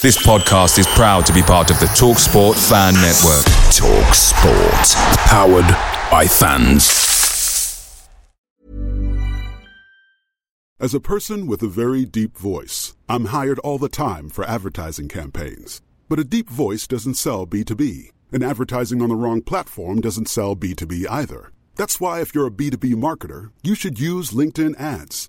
This podcast is proud to be part of the TalkSport Fan Network. TalkSport. Powered by fans. As a person with a very deep voice, I'm hired all the time for advertising campaigns. But a deep voice doesn't sell B2B, and advertising on the wrong platform doesn't sell B2B either. That's why, if you're a B2B marketer, you should use LinkedIn ads.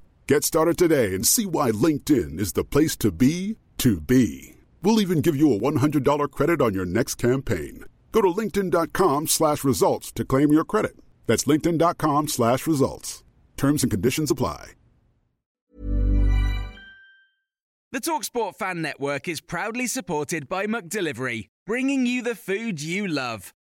Get started today and see why LinkedIn is the place to be to be. We'll even give you a $100 credit on your next campaign. Go to linkedin.com slash results to claim your credit. That's linkedin.com slash results. Terms and conditions apply. The TalkSport Fan Network is proudly supported by McDelivery, bringing you the food you love.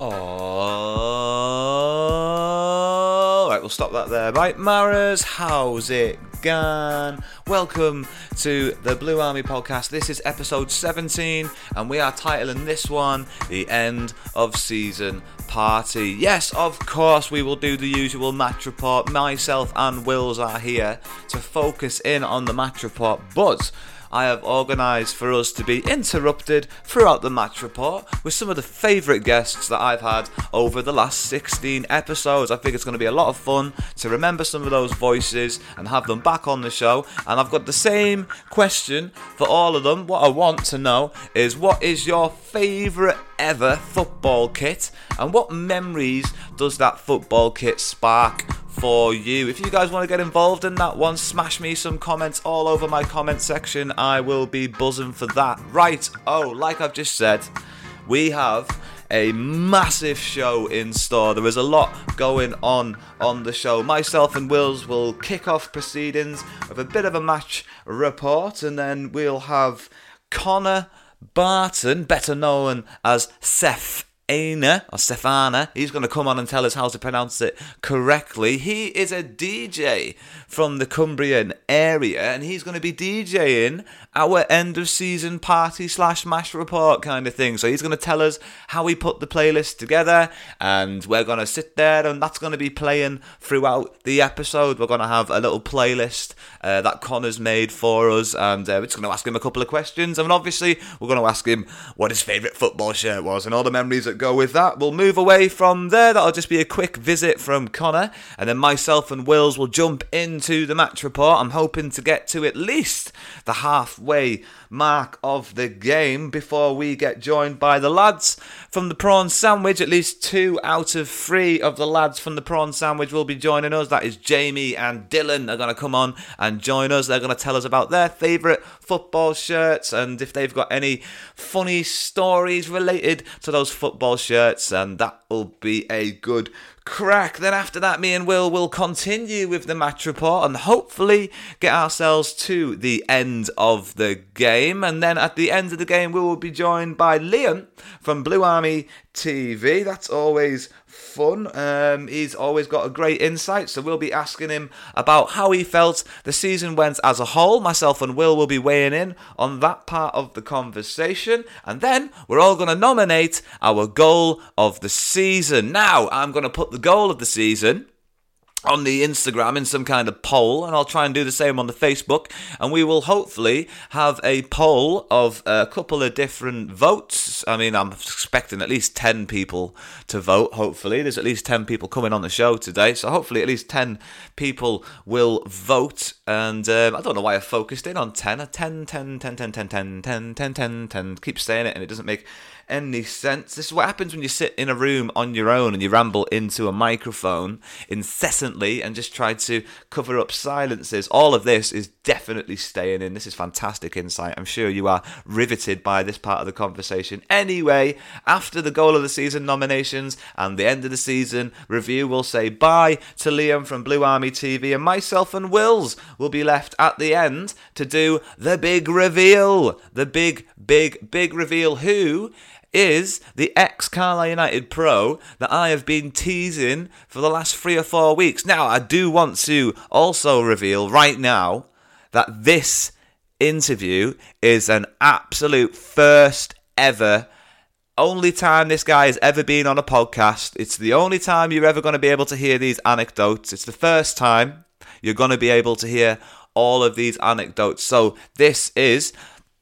Oh, right, we'll stop that there. Right, Maras, how's it gone? Welcome to the Blue Army podcast. This is episode 17, and we are titling this one The End of Season Party. Yes, of course, we will do the usual match report. Myself and Wills are here to focus in on the match report, but I have organised for us to be interrupted throughout the match report with some of the favourite guests that I've had over the last 16 episodes. I think it's going to be a lot of fun to remember some of those voices and have them back on the show. And I've got the same question for all of them. What I want to know is what is your favourite ever football kit and what memories does that football kit spark for you. If you guys want to get involved in that one, smash me some comments all over my comment section. I will be buzzing for that. Right, oh, like I've just said, we have a massive show in store. There is a lot going on on the show. Myself and Wills will kick off proceedings with a bit of a match report, and then we'll have Connor Barton, better known as Seth Aina or Stefana. He's going to come on and tell us how to pronounce it correctly. He is a DJ from the Cumbrian area, and he's going to be DJing our end of season party slash mash report kind of thing. So he's going to tell us how he put the playlist together, and we're going to sit there, and that's going to be playing throughout the episode. We're going to have a little playlist uh, that Connor's made for us, and uh, we're just going to ask him a couple of questions. I mean, obviously, we're going to ask him what his favourite football shirt was and all the memories that go with that. We'll move away from there. That'll just be a quick visit from Connor, and then myself and Wills will jump into the match report. I'm hoping to get to at least the halfway mark of the game before we get joined by the lads from the prawn sandwich. At least two out of three of the lads from the prawn sandwich will be joining us. That is Jamie and Dylan are going to come on and join us. They're going to tell us about their favourite football shirts and if they've got any funny stories related to those football shirts. And that will be a good crack. Then after that, me and Will will continue with the match report and hopefully get ourselves to the end of the game. And then at the end of the game, we will be joined by Liam from Blue Army TV. That's always fun. Um, he's always got a great insight, so we'll be asking him about how he felt the season went as a whole. Myself and Will will be weighing in on that part of the conversation, and then we're all going to nominate our goal of the season. Now, I'm going to put the goal of the season on the Instagram in some kind of poll, and I'll try and do the same on the Facebook. And we will hopefully have a poll of a couple of different votes. I mean, I'm expecting at least 10 people to vote, hopefully. There's at least 10 people coming on the show today, so hopefully at least 10 people will vote. And um, I don't know why I focused in on 10. 10, 10, 10, 10, 10, 10, 10, 10, 10, 10. Keep saying it, and it doesn't make any sense. This is what happens when you sit in a room on your own and you ramble into a microphone incessantly and just try to cover up silences. All of this is definitely staying in. This is fantastic insight. I'm sure you are riveted by this part of the conversation. Anyway, after the goal of the season nominations and the end of the season review, we'll say bye to Liam from Blue Army TV, and myself and Wills will be left at the end to do the big reveal. The big, big, big reveal. Who is the ex Carlisle United pro that I have been teasing for the last three or four weeks. Now, I do want to also reveal right now that this interview is an absolute first ever. Only time this guy has ever been on a podcast. It's the only time you're ever going to be able to hear these anecdotes. It's the first time you're going to be able to hear all of these anecdotes. So, this is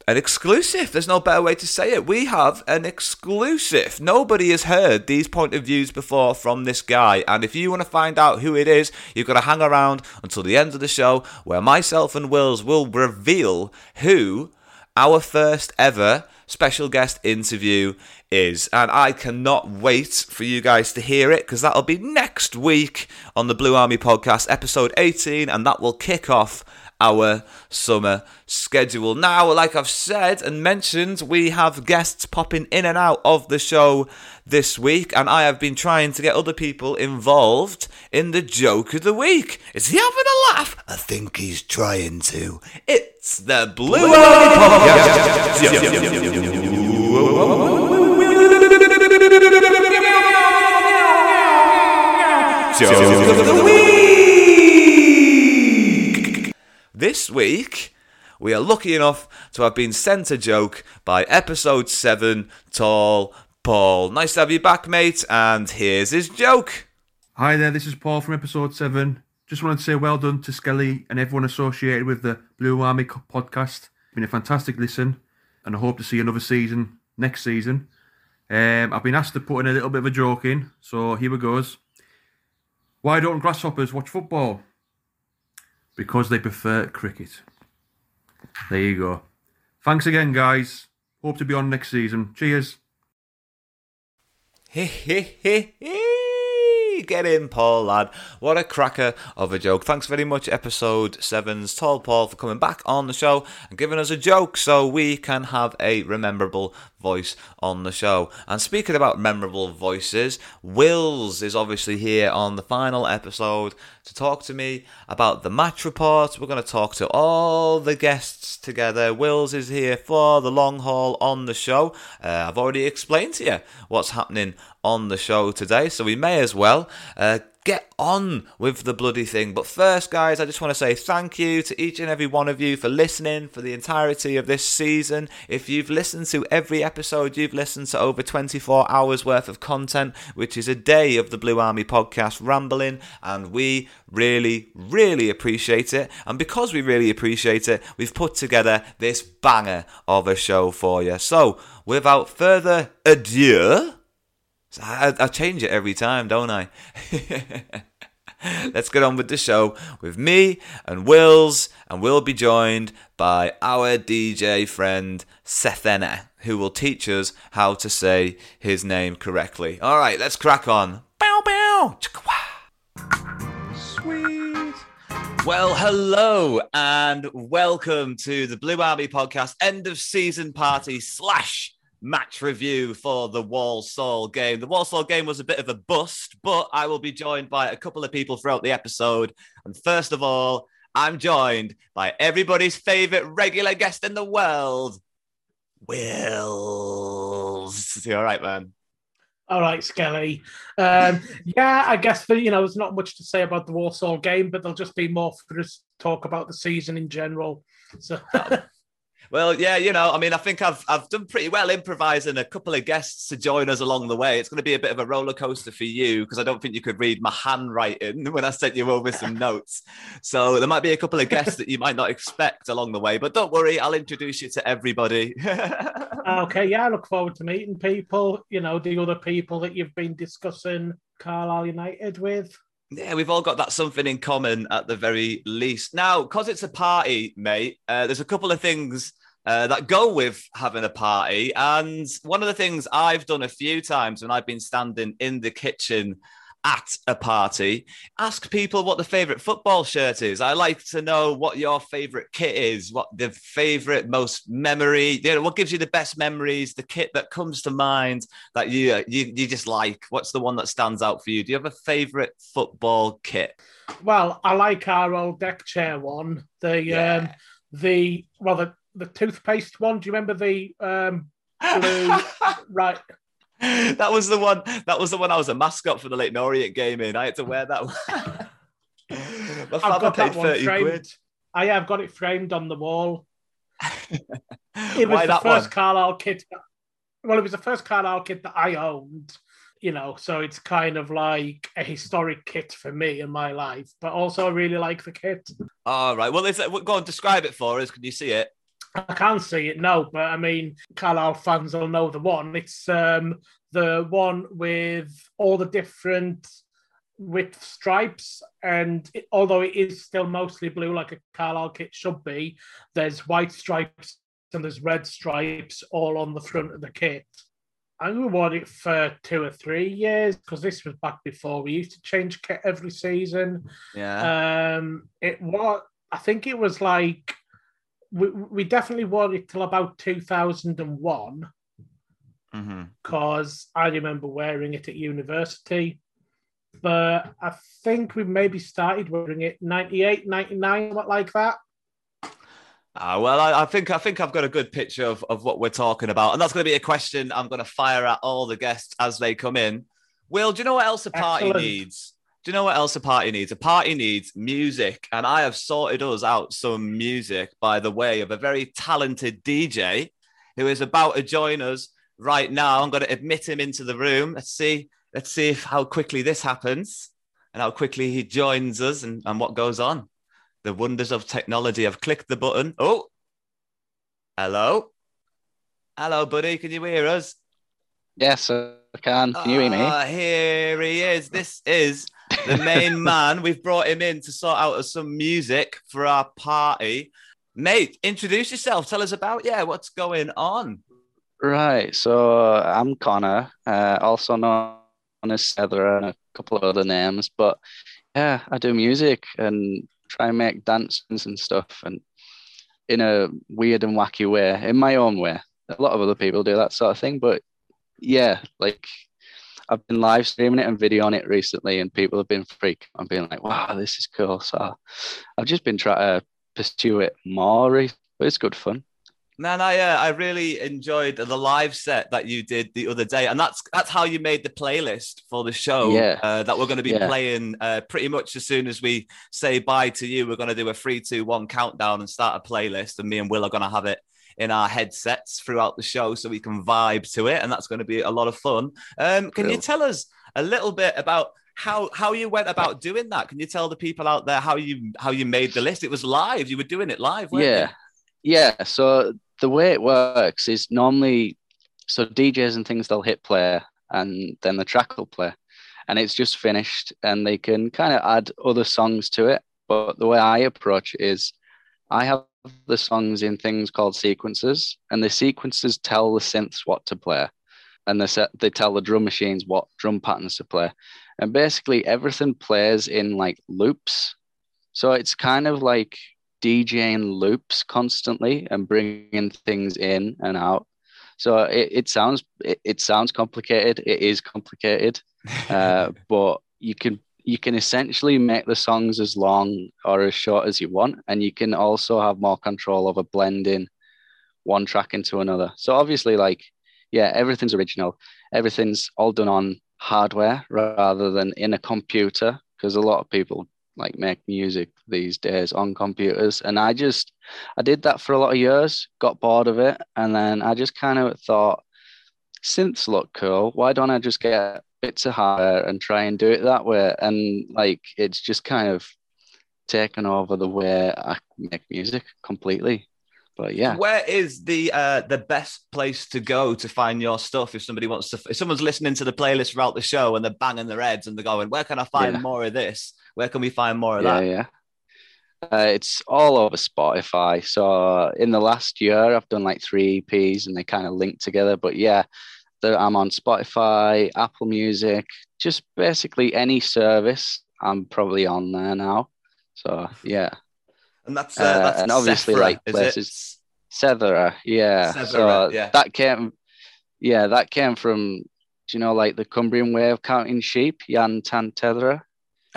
an exclusive. There's no better way to say it. We have an exclusive. Nobody has heard these point of views before from this guy. And if you want to find out who it is, you've got to hang around until the end of the show where myself and Wills will reveal who our first ever special guest interview is. And I cannot wait for you guys to hear it because that'll be next week on the Blue Army podcast, episode 18, and that will kick off our summer schedule. Now, like I've said and mentioned, we have guests popping in and out of the show this week, and I have been trying to get other people involved in the joke of the week. Is he having a laugh? I think he's trying to. It's the Blue. Joke of the week. This week, we are lucky enough to have been sent a joke by episode 7, Tall Paul. Nice to have you back, mate, and here's his joke. Hi there, this is Paul from episode 7. Just wanted to say well done to Skelly and everyone associated with the Blue Army podcast. Been a fantastic listen, and I hope to see another season next season. Um, I've been asked to put in a little bit of a joke in, so here we goes. Why don't grasshoppers watch football? Because they prefer cricket. There you go. Thanks again, guys. Hope to be on next season. Cheers. Get in, Paul, lad. What a cracker of a joke. Thanks very much, episode 7's Tall Paul, for coming back on the show and giving us a joke so we can have a rememberable voice on the show. And speaking about memorable voices, Wills is obviously here on the final episode to talk to me about the match report. We're going to talk to all the guests together. Wills is here for the long haul on the show. Uh, I've already explained to you what's happening on the show today, so we may as well uh, get on with the bloody thing. But first, guys, I just want to say thank you to each and every one of you for listening for the entirety of this season. If you've listened to every episode, you've listened to over 24 hours worth of content, which is a day of the Blue Army podcast rambling, and we really, really appreciate it. And because we really appreciate it, we've put together this banger of a show for you. So, without further ado, I, I change it every time, don't I? Let's get on with the show with me and Wills, and we'll be joined by our DJ friend Sethena, who will teach us how to say his name correctly. All right, let's crack on. Bow bow. Sweet. Well, hello and welcome to the Blue Army podcast end of season party slash match review for the Walsall game. The Walsall game was a bit of a bust, but I will be joined by a couple of people throughout the episode. And first of all, I'm joined by everybody's favorite regular guest in the world, Wills. You all right, man? All right, Skelly. Um, yeah, I guess for you know, there's not much to say about the Walsall game, but there'll just be more for us to talk about the season in general. So Well, yeah, you know, I mean, I think I've I've done pretty well improvising a couple of guests to join us along the way. It's going to be a bit of a roller coaster for you because I don't think you could read my handwriting when I sent you over some notes. So there might be a couple of guests that you might not expect along the way, but don't worry, I'll introduce you to everybody. Okay, yeah, I look forward to meeting people. You know, the other people that you've been discussing Carlisle United with. Yeah, we've all got that something in common at the very least. Now, because it's a party, mate, uh, there's a couple of things uh, that go with having a party. And one of the things I've done a few times when I've been standing in the kitchen at a party, ask people what the favorite football shirt is. I like to know what your favorite kit is, what the favorite most memory, you know, what gives you the best memories, the kit that comes to mind that you you, you just like. What's the one that stands out for you? Do you have a favorite football kit? Well, I like our old deck chair one. The Yeah. um, the well, the the toothpaste one. Do you remember the um, blue? right. that was the one. That was the one. I was a mascot for the Leyton Orient game in. I had to wear that one. My I've father got paid that one thirty framed. quid. I have got it framed on the wall. It was the that first one? Carlisle kit. well, it was the first Carlisle kit that I owned. You know, so it's kind of like a historic kit for me in my life. But also, I really like the kit. All right. Well, is it, go on. Describe it for us. Can you see it? I can't see it now, but I mean, Carlisle fans will know the one. It's um, the one with all the different width stripes, and it, although it is still mostly blue, like a Carlisle kit should be, there's white stripes and there's red stripes all on the front of the kit. I wore it for two or three years because this was back before we used to change kit every season. Yeah. Um, it was, I think it was like, we, we definitely wore it till about 2001 hmm because I remember wearing it at university. But I think we maybe started wearing it 98, 99, what like that. Ah, well, I, I think I think I've got a good picture of, of what we're talking about, and that's going to be a question I'm going to fire at all the guests as they come in. Will, do you know what else a party Excellent. needs? Do you know what else a party needs? A party needs music, and I have sorted us out some music by the way of a very talented DJ who is about to join us right now. I'm going to admit him into the room. Let's see. Let's see if how quickly this happens and how quickly he joins us and, and what goes on. The wonders of technology. I've clicked the button. Oh, hello. Hello, buddy. Can you hear us? Yes, I can. Can you hear me? Ah, here he is. This is the main man. We've brought him in to sort out some music for our party. Mate, introduce yourself. Tell us about, yeah, what's going on. Right. So uh, I'm Connor, uh, also known as Heather and a couple of other names. But yeah, I do music and try and make dances and stuff, and in a weird and wacky way, in my own way. A lot of other people do that sort of thing, but yeah, like I've been live streaming it and videoing it recently, and people have been freaking and being like, "Wow, this is cool." So I've just been trying to pursue it more, but it's good fun. Man, I uh, I really enjoyed the live set that you did the other day, and that's that's how you made the playlist for the show. Yeah. uh, that we're going to be Yeah. playing uh, pretty much as soon as we say bye to you. We're going to do a three, two, one countdown and start a playlist, and me and Will are going to have it in our headsets throughout the show so we can vibe to it, and that's going to be a lot of fun. Um, can you tell us a little bit about? How, how you went about doing that? Can you tell the people out there how you how you made the list? It was live. You were doing it live, weren't yeah yeah so the way it works is normally so djs and things they'll hit play and then the track will play and it's just finished and they can kind of add other songs to it but the way i approach it is i have the songs in things called sequences and the sequences tell the synths what to play and they set they tell the drum machines what drum patterns to play and basically everything plays in like loops so it's kind of like DJing loops constantly and bringing things in and out. So it, it sounds it, it sounds complicated. It is complicated, uh, but you can you can essentially make the songs as long or as short as you want, and you can also have more control over blending one track into another. So obviously, like yeah, everything's original. Everything's all done on hardware rather than in a computer because a lot of people like make music these days on computers. And I just I did that for a lot of years, got bored of it, and then I just kind of thought synths look cool. Why don't I just get bits of hardware and try and do it that way? And like it's just kind of taken over the way I make music completely. But yeah, Where is the uh, the best place to go to find your stuff if somebody wants to? If someone's listening to the playlist throughout the show and they're banging their heads and they're going, "Where can I find Yeah. more of this? Where can we find more of yeah, that?" yeah. Uh, it's all over Spotify. So in the last year, I've done like three EPs and they kind of link together. But yeah, the, I'm on Spotify, Apple Music, just basically any service. I'm probably on there now. So yeah, And that's, uh, Uh, that's and obviously, Sephora, like, places- Sethera, yeah. So yeah. that came, yeah, that came from. Do you know like the Cumbrian way of counting sheep, Yan Tan Tethera?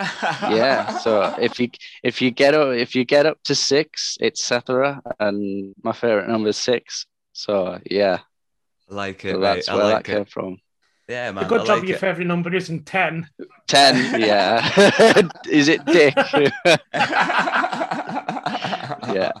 yeah so if you if you get up if you get up to six it's Sethera and my favorite number is six so yeah I like so it, mate. that's I where like that came it. from Yeah, man. A good I job like your it. favourite number isn't 10. 10 yeah is it dick yeah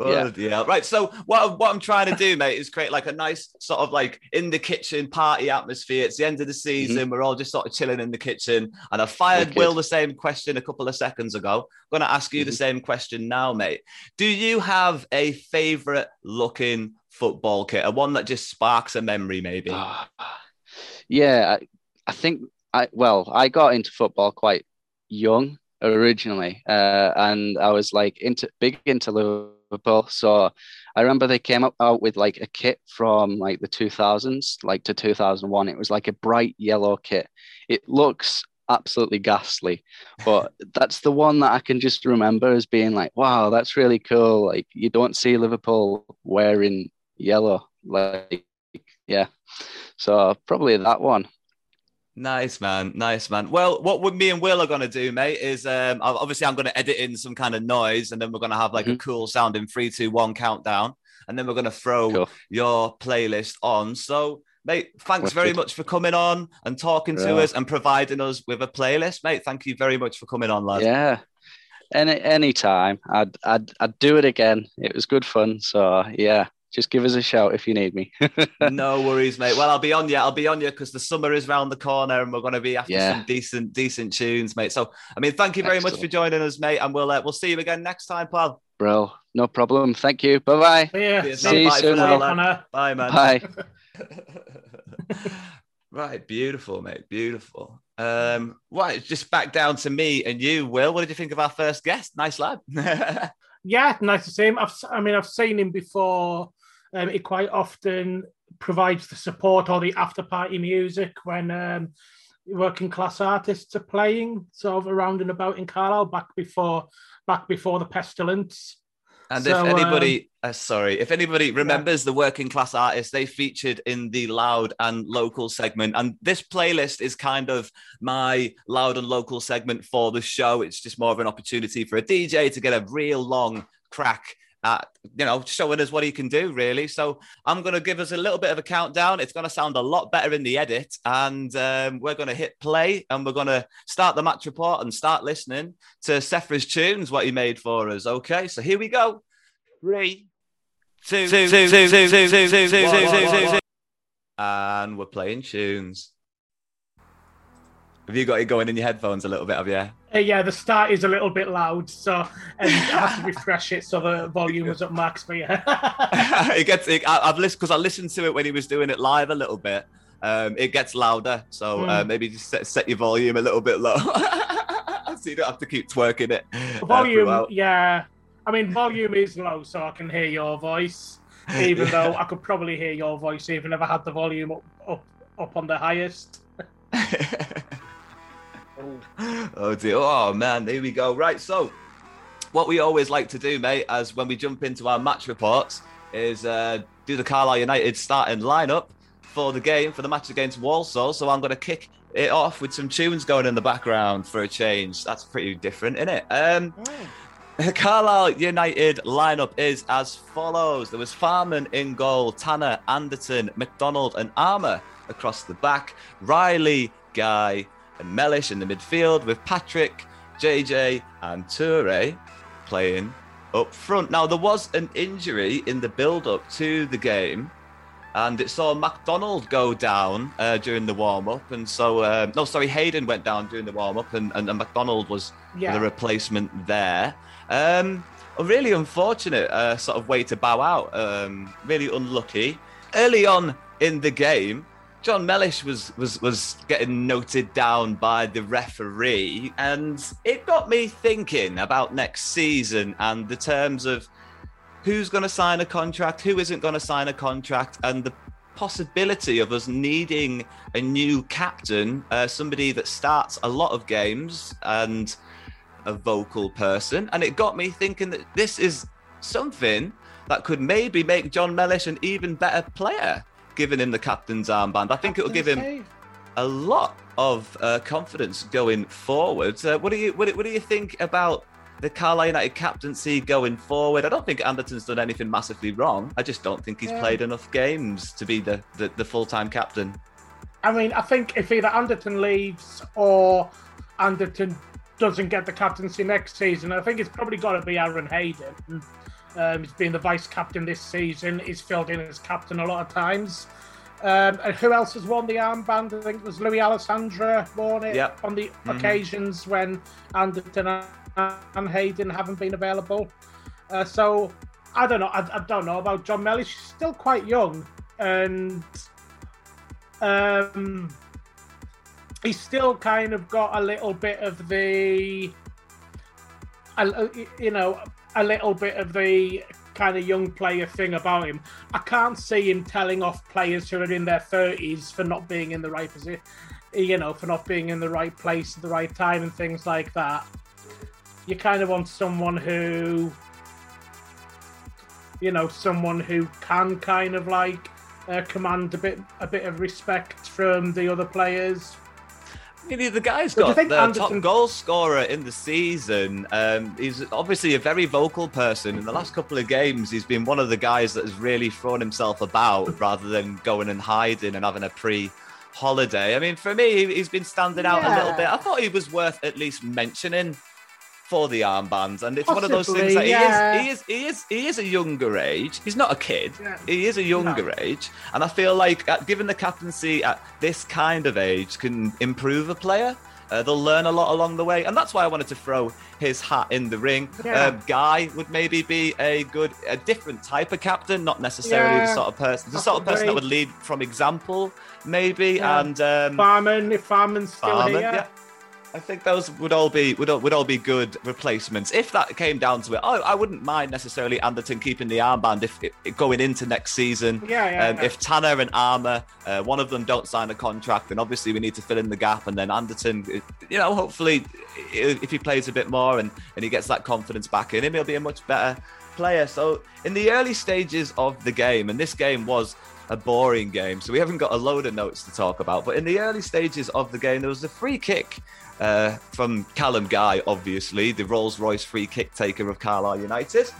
oh, yeah. Right. So what what I'm trying to do, mate, is create like a nice sort of like in the kitchen party atmosphere. It's the end of the mm-hmm. season. We're all just sort of chilling in the kitchen. And I fired Wicked. Will the same question a couple of seconds ago. I'm gonna ask you the mm-hmm. same question now, mate. Do you have a favorite looking football kit? A one that just sparks a memory, maybe? Ah, yeah I, I think I well I got into football quite young originally uh, and I was like into big into Liverpool so I remember they came up out with like a kit from like the 2000s like to 2001 it was like a bright yellow kit it looks absolutely ghastly but that's the one that I can just remember as being like wow that's really cool like you don't see Liverpool wearing yellow like yeah so probably that one. Nice man, nice man. Well, what would me and Will are gonna do, mate, is um obviously I'm gonna edit in some kind of noise, and then we're gonna have like a cool sounding three, two, one countdown, and then we're gonna throw Cool. your playlist on. So, mate, thanks very much for coming on and talking to us and providing us with a playlist, mate. Thank you very much for coming on, lad. Yeah. Any anytime. I'd I'd I'd do it again. It was good fun. So yeah, just give us a shout if you need me. no worries, mate. Well, I'll be on you. I'll be on you because the summer is round the corner, and we're going to be after Yeah. some decent, decent tunes, mate. So, I mean, thank you very much for joining us, mate, and we'll uh, we'll see you again next time, pal. Bro, no problem. Thank you. Bye bye. Yeah, Cheers, See you Bye soon, now, Will. lad. Connor. Bye, man. Bye. right, beautiful, mate. Beautiful. Um, right, just back down to me and you, Will. What did you think of our first guest? Nice lad. Yeah, nice to see him. I've, I mean, I've seen him before. Um, he quite often provides the support or the after party music when um, working class artists are playing, sort of around and about in Carlisle back before back before the pestilence. And So, if anybody, uh, sorry, if anybody remembers the working class artists, they featured in the loud and local segment. And this playlist is kind of my loud and local segment for the show. It's just more of an opportunity for a DJ to get a real long crack at, you know, showing us what he can do, really. So I'm going to give us a little bit of a countdown. It's going to sound a lot better in the edit. And um, we're going to hit play and we're going to start the match report and start listening to Sephra's tunes, what he made for us. Okay, so here we go. Three, two, two, two, two, two, two, two, two, two, two, two, two. And we're playing tunes. Have you got it going in your headphones a little bit, have you? Uh, yeah, the start is a little bit loud, so and I have to refresh it so the volume is at max. But yeah, it gets. It, I, I've listened because I listened to it when he was doing it live a little bit. Um, it gets louder, so uh, Mm. maybe just set, set your volume a little bit low, so you don't have to keep twerking it. uh, volume. throughout. yeah, I mean volume is low, so I can hear your voice. Even Yeah. though I could probably hear your voice, even if I had the volume up up, up on the highest. Oh dear. Oh man, here we go. Right. So, what we always like to do, mate, as when we jump into our match reports, is uh, do the Carlisle United starting lineup for the game for the match against Walsall. So I'm going to kick it off with some tunes going in the background for a change. That's pretty different, isn't it? Um, the Carlisle United lineup is as follows. There was Farman in goal, Tanner, Anderton, McDonald, and Armer across the back, Riley, Guy, and Mellish in the midfield with Patrick, JJ and Toure playing up front. Now, there was an injury in the build up to the game, and it saw McDonald go down uh, during the warm up. And so, uh, no, sorry, Hayden went down during the warm up, and, and, and McDonald was Yeah. the replacement there. Um, a really unfortunate uh, sort of way to bow out. Um, really unlucky. Early on in the game, Jon Mellish was was was getting noted down by the referee, and it got me thinking about next season and the terms of who's going to sign a contract, who isn't going to sign a contract, and the possibility of us needing a new captain, uh, somebody that starts a lot of games and a vocal person. And it got me thinking that this is something that could maybe make Jon Mellish an even better player, giving him the captain's armband. I think it will give him a lot of uh, confidence going forward. Uh, what do you what, do- what do you think about the Carlisle United captaincy going forward? I don't think Anderton's done anything massively wrong. I just don't think he's Yeah. played enough games to be the, the, the full time captain. I mean, I think if either Anderton leaves or Anderton doesn't get the captaincy next season, I think it's probably got to be Aaron Hayden. Um, he's been the vice captain this season. He's filled in as captain a lot of times. Um, and who else has won the armband? I think it was Lewis Alessandra won it Yep. on the Mhm. occasions when Anderton and Hayden haven't been available. Uh, so I don't know. I, I don't know about Jon Mellish. He's still quite young, and um, he's still kind of got a little bit of the, you know, a little bit of the kind of young player thing about him. I can't see him telling off players who are in their thirties for not being in the right position, you know, for not being in the right place at the right time and things like that. You kind of want someone who, you know, someone who can kind of like uh, command a bit a bit of respect from the other players. You know, the guy's But do you got the Anderson- top goal scorer in the season. Um, he's obviously a very vocal person. In the last couple of games, he's been one of the guys that has really thrown himself about rather than going and hiding and having a pre holiday. I mean, for me, he- he's been standing out a little bit. I thought he was worth at least mentioning for the armbands, and it's one of those things that yeah. he is. He is. He is. He is a younger age. He's not a kid. Yeah. He is a younger age, and I feel like uh, given the captaincy at this kind of age can improve a player. Uh, they'll learn a lot along the way, and that's why I wanted to throw his hat in the ring. Yeah. Um, Guy would maybe be a good, a different type of captain, not necessarily the sort of person, the sort of person that would lead from example, maybe. Yeah. And um, Farman, if Farman's still Barman, here. I think those would all be would all, would all be good replacements if that came down to it. I, I wouldn't mind necessarily Anderton keeping the armband if if going into next season. Yeah, yeah, Um, yeah. If Tanner and Armer, uh, one of them don't sign a contract, then obviously we need to fill in the gap. And then Anderton, you know, hopefully if he plays a bit more and, and he gets that confidence back in him, he'll be a much better player. So in the early stages of the game, and this game was a boring game, so we haven't got a load of notes to talk about. But in the early stages of the game, there was a free kick uh, from Callum Guy, obviously, the Rolls Royce free kick taker of Carlisle United.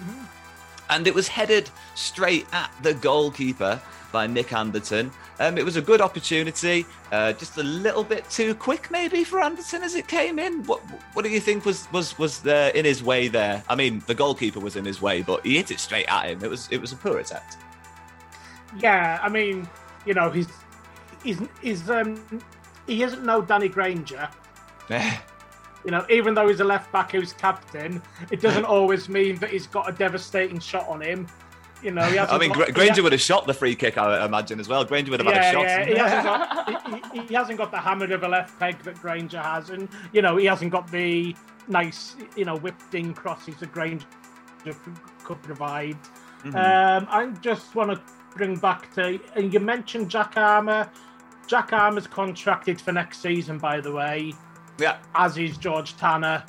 And it was headed straight at the goalkeeper by Nick Anderton. Um, it was a good opportunity, uh, just a little bit too quick, maybe for Anderton as it came in. What What do you think was was was uh, in his way there? I mean, the goalkeeper was in his way, but he hit it straight at him. It was it was a poor attempt. Yeah, I mean, you know, he's he's he's um he isn't no Danny Grainger. You know, even though he's a left back who's captain, it doesn't always mean that he's got a devastating shot on him. You know, he I mean, got- Grainger would have shot the free kick, I imagine, as well. Grainger would have yeah, had a shot. yeah, he hasn't got he, he- hasn't got the hammer of a left peg that Grainger has, and you know, he hasn't got the nice, you know, whipped in crosses that Grainger could provide. Mhm. Um, I just want to bring back to, and you mentioned Jack Armer. Jack Armer's contracted for next season, by the way, yeah. as is George Tanner.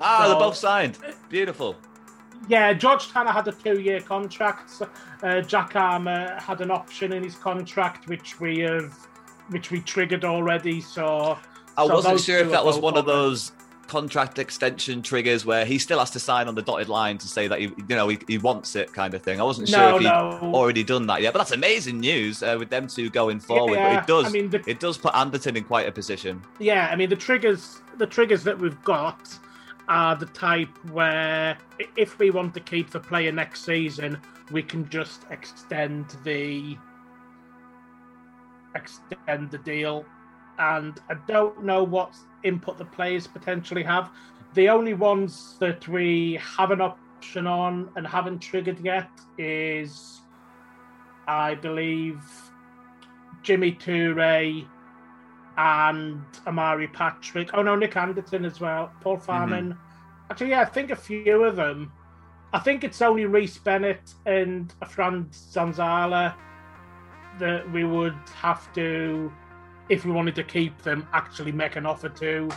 Ah, So- they're both signed. Beautiful. Yeah, George Tanner had a two-year contract. Uh, Jack Armer had an option in his contract, which we have, which we triggered already. So I so wasn't sure if that was one of those contract extension triggers where he still has to sign on the dotted line to say that he, you know, he, he wants it, kind of thing. I wasn't sure No, if he'd already done that yet, but that's amazing news uh, with them two going forward. Yeah, but it does, I mean, the- it does put Anderton in quite a position. yeah, I mean the triggers, the triggers that we've got are the type where if we want to keep the player next season, we can just extend the extend the deal. And I don't know what input the players potentially have. The only ones that we have an option on and haven't triggered yet is, I believe, Gime Toure and Omari Patrick. Oh no, Nick Anderton as well. Paul mm-hmm. Farman. Actually, yeah, I think a few of them. I think it's only Rhys Bennett and Offrande Zanzala that we would have to, if we wanted to keep them, actually make an offer to.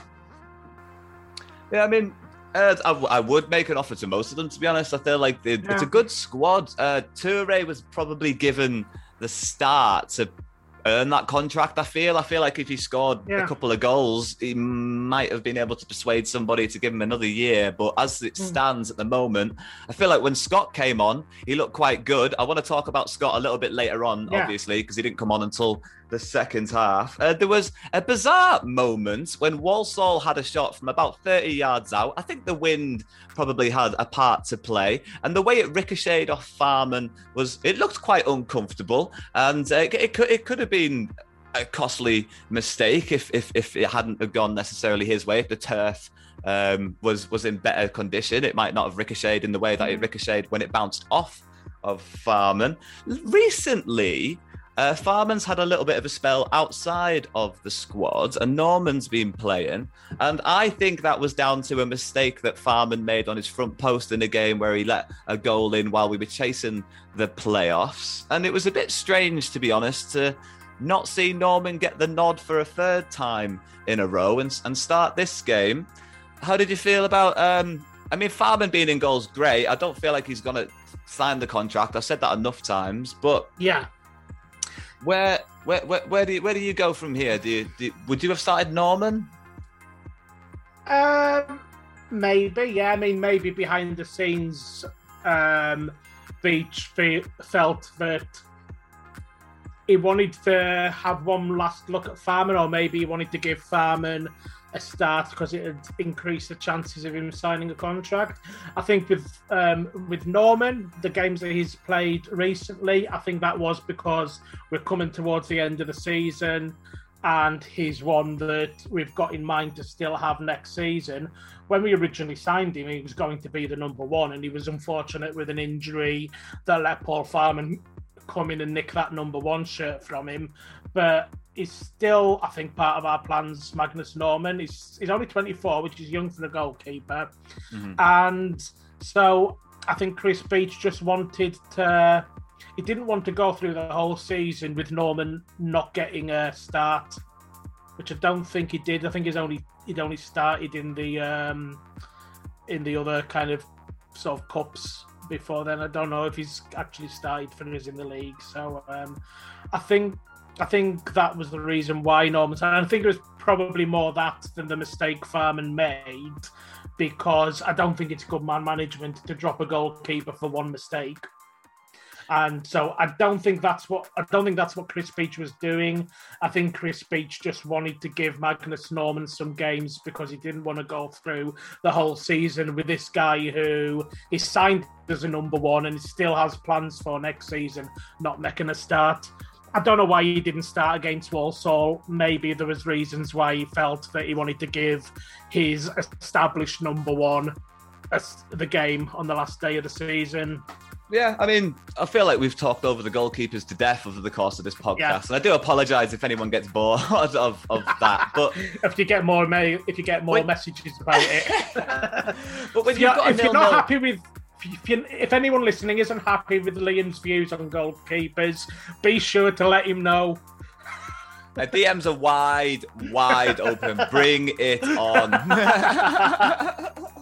Yeah, I mean, uh, I, w- I would make an offer to most of them. To be honest, I feel like they, it's a good squad. Uh, Toure was probably given the start to earn that contract. I feel. I feel like if he scored a couple of goals, he might have been able to persuade somebody to give him another year. But as it Hmm. stands at the moment, I feel like when Scott came on, he looked quite good. I want to talk about Scott a little bit later on, Yeah. obviously, because he didn't come on until the second half. Uh, there was a bizarre moment when Walsall had a shot from about 30 yards out. I think the wind probably had a part to play. And the way it ricocheted off Farman was, it looked quite uncomfortable. And uh, it, it, could, it could have been a costly mistake if, if, if it hadn't have gone necessarily his way, if the turf um, was, was in better condition. It might not have ricocheted in the way that it ricocheted when it bounced off of Farman. Recently, uh, Farman's had a little bit of a spell outside of the squad, and Norman's been playing. And I think that was down to a mistake that Farman made on his front post in a game where he let a goal in while we were chasing the playoffs. And it was a bit strange, to be honest, to not see Norman get the nod for a third time in a row and, and start this game. How did you feel about? Um, I mean, Farman being in goals, great. I don't feel like he's to sign the contract. I've said that enough times, but Yeah. Where where where, where do you, where do you go from here? Do you, do would you have started Norman? Um, maybe, yeah. I mean, maybe behind the scenes, um, Beech fe- felt that he wanted to have one last look at Farman, or maybe he wanted to give Farman a start because it would increase the chances of him signing a contract. I think with um, with Norman, the games that he's played recently, I think that was because we're coming towards the end of the season and he's one that we've got in mind to still have next season. When we originally signed him, he was going to be the number one, and he was unfortunate with an injury that let Paul Farman come in and nick that number one shirt from him. But he's still, I think, part of our plans. Magnus Norman. He's he's only 24, which is young for the goalkeeper, and so I think Chris Beech just wanted to he didn't want to go through the whole season with Norman not getting a start, which I don't think he did. I think he's only he'd only started in the um, in the other kind of sort of cups before then. I don't know if he's actually started for us in the league. So um, I think I think that was the reason why Norman. I think it was probably more that than the mistake Farman made, because I don't think it's good man management to drop a goalkeeper for one mistake. And so I don't think that's what I don't think that's what Chris Beech was doing. I think Chris Beech just wanted to give Magnus Norman some games because he didn't want to go through the whole season with this guy who is signed as a number one and still has plans for next season, not making a start. I don't know why he didn't start against Walsall. Maybe there was reasons why he felt that he wanted to give his established number one the game on the last day of the season. Yeah, I mean, I feel like we've talked over the goalkeepers to death over the course of this podcast, Yeah. and I do apologise if anyone gets bored of, of that. But if you get more mail, if you get more Wait. messages about it. but if you're, if you're not happy with, if, you, if anyone listening isn't happy with Liam's views on goalkeepers, be sure to let him know. Uh, DMs are wide, wide open. Bring it on.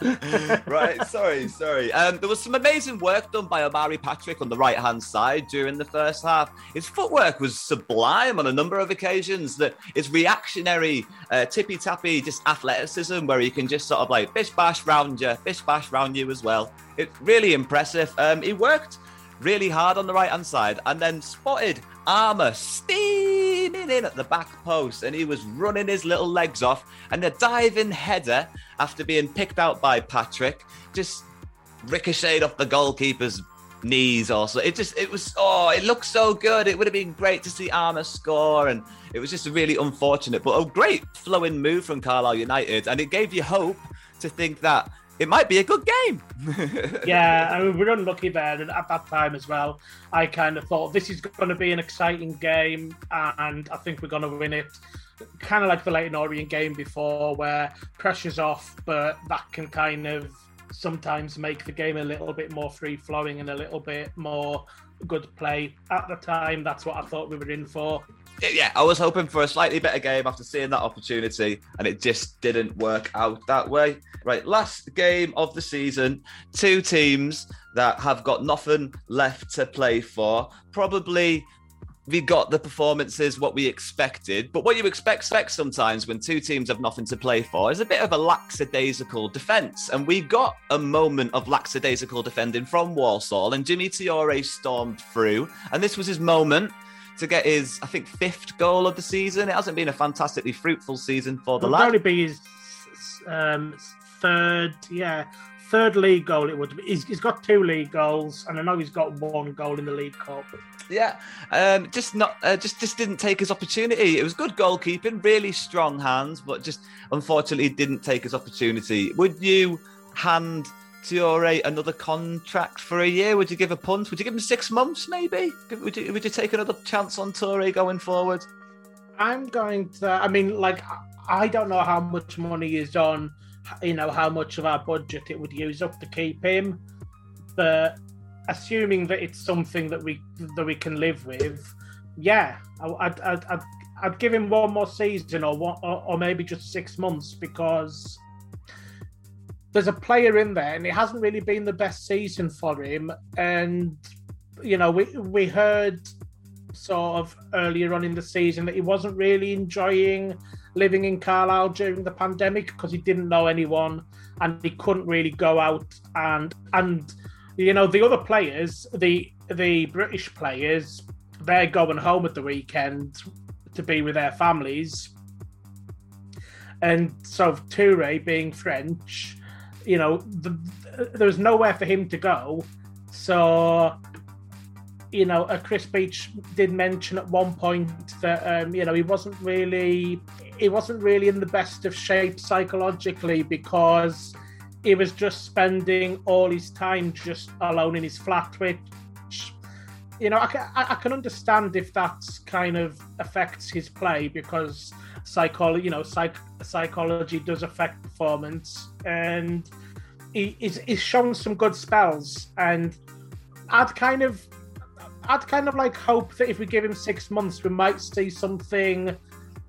right, sorry, sorry. Um, there was some amazing work done by Omari Patrick on the right hand side during the first half. His footwork was sublime on a number of occasions. That his reactionary, uh, tippy tappy, just athleticism, where he can just sort of like bish bash round you, bish bash round you as well. It's really impressive. Um, he worked really hard on the right hand side and then spotted Armer steaming in at the back post and he was running his little legs off. And the diving header, after being picked out by Patrick, just ricocheted off the goalkeeper's knees also it just it was oh it looked so good it would have been great to see Armer score and it was just really unfortunate but a great flowing move from Carlisle United and it gave you hope to think that it might be a good game yeah I mean, we're unlucky there and at that time as well I kind of thought this is going to be an exciting game and I think we're going to win it kind of like the Leyton Orient game before where pressure's off but that can kind of sometimes make the game a little bit more free flowing and a little bit more good play. At the time, that's what I thought we were in for. Yeah, I was hoping for a slightly better game after seeing that opportunity, and it just didn't work out that way. Right, last game of the season, two teams that have got nothing left to play for. Probably we got the performances what we expected. But what you expect, expect sometimes when two teams have nothing to play for is a bit of a lackadaisical defence. And we got a moment of lackadaisical defending from Walsall, and Gime Toure stormed through. And this was his moment to get his, I think, fifth goal of the season. It hasn't been a fantastically fruitful season for the lad. probably be his um, third, yeah, third league goal. It would. Be. He's, he's got two league goals, and I know he's got one goal in the League Cup. Yeah, um, just not, uh, just just didn't take his opportunity. It was good goalkeeping, really strong hands, but just unfortunately didn't take his opportunity. Would you hand Toure uh, another contract for a year? Would you give a punt? Would you give him six months, maybe? Would you would you take another chance on Toure going forward? I'm going to. I mean, like, I don't know how much money is on. You know how much of our budget it would use up to keep him, but assuming that it's something that we that we can live with, yeah, I'd I'd, I'd, I'd give him one more season or one or, or maybe just six months because there's a player in there and it hasn't really been the best season for him. And you know we we heard sort of earlier on in the season that he wasn't really enjoying living in Carlisle during the pandemic because he didn't know anyone and he couldn't really go out. And and you know the other players the the British players they're going home at the weekend to be with their families. And so Toure being French you know the, there was nowhere for him to go. So you know, uh, Chris Beech did mention at one point that um, you know he wasn't really he wasn't really in the best of shape psychologically because he was just spending all his time just alone in his flat, which you know I can, I can understand if that's kind of affects his play because psychology you know psych, psychology does affect performance and he, he's, he's shown some good spells and I'd kind of I'd kind of like hope that if we give him six months, we might see something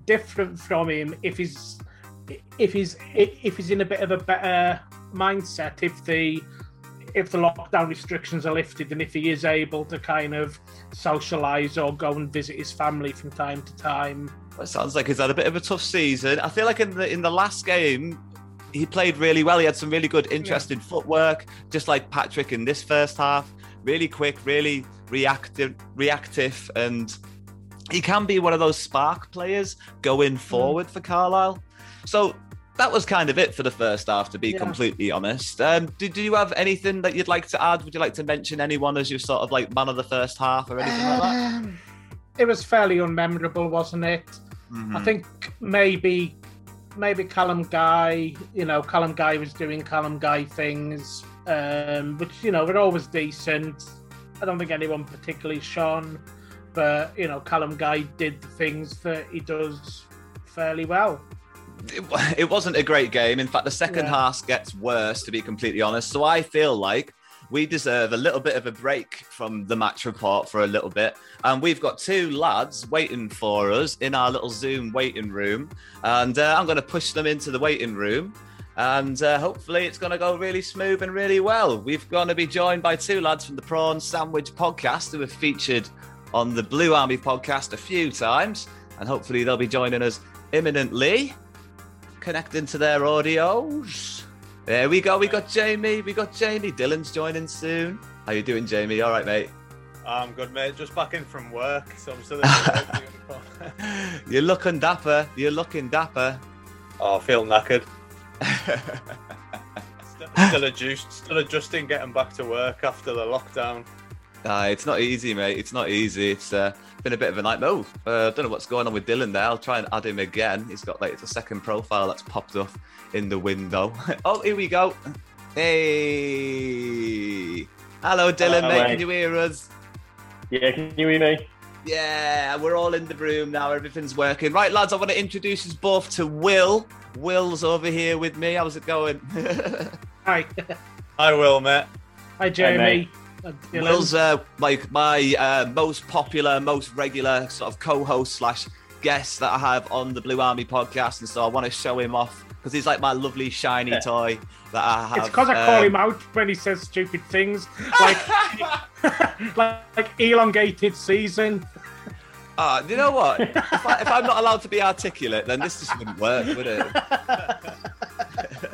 different from him. If he's if he's if he's in a bit of a better mindset, if the if the lockdown restrictions are lifted, and if he is able to kind of socialise or go and visit his family from time to time. It sounds like he's had a bit of a tough season. I feel like in the in the last game, he played really well. He had some really good, interesting yeah. footwork, just like Patrick in this first half. Really quick, really reactive, reactive, and he can be one of those spark players going forward mm. for Carlisle. So that was kind of it for the first half, to be yeah. completely honest. Um, do, do you have anything that you'd like to add? Would you like to mention anyone as your sort of like man of the first half or anything um, like that? Um, it was fairly unmemorable, wasn't it? Mm-hmm. I think maybe maybe Callum Guy, you know, Callum Guy was doing Callum Guy things, um, which you know were always decent. I don't think anyone particularly shone, but you know, Callum Guy did the things that he does fairly well. It, it wasn't a great game. In fact, the second yeah. half gets worse, to be completely honest. So I feel like we deserve a little bit of a break from the match report for a little bit. And we've got two lads waiting for us in our little Zoom waiting room. And uh, I'm going to push them into the waiting room and uh, hopefully it's going to go really smooth and really well. We've going to be joined by two lads from the Prawn Sandwich podcast who have featured on the Blue Army podcast a few times, and hopefully they'll be joining us imminently, connecting to their audios. There we go. We got Jamie. We got Jamie. Dylan's joining soon. How you doing, Jamie? All right, mate. I'm good, mate. Just back in from work, so I'm still in the work uniform. You're looking dapper. You're looking dapper. Oh, I feel knackered. still, still, adjust, still adjusting getting back to work after the lockdown. Uh, it's not easy, mate. It's not easy. It's uh, been a bit of a nightmare. Oh, uh, I don't know what's going on with Dylan there. I'll try and add him again. He's got like the second profile that's popped up in the window. oh, here we go. Hey. Hello, Dylan, Hello, mate. mate. Can you hear us? Yeah, can you hear me? Yeah, we're all in the room now. Everything's working. Right, lads, I want to introduce us both to Will. Will's over here with me. How's it going? Hi. I will, mate. Hi, Jamie. mate. Will's uh, like my uh, most popular, most regular sort of co-host slash guest that I have on the Blue Army podcast, and so I want to show him off because he's like my lovely shiny toy that I have. It's because I call Um, him out when he says stupid things, like like, like elongated season. Ah, you know what? if, I, if I'm not allowed to be articulate, then this just wouldn't work, would it?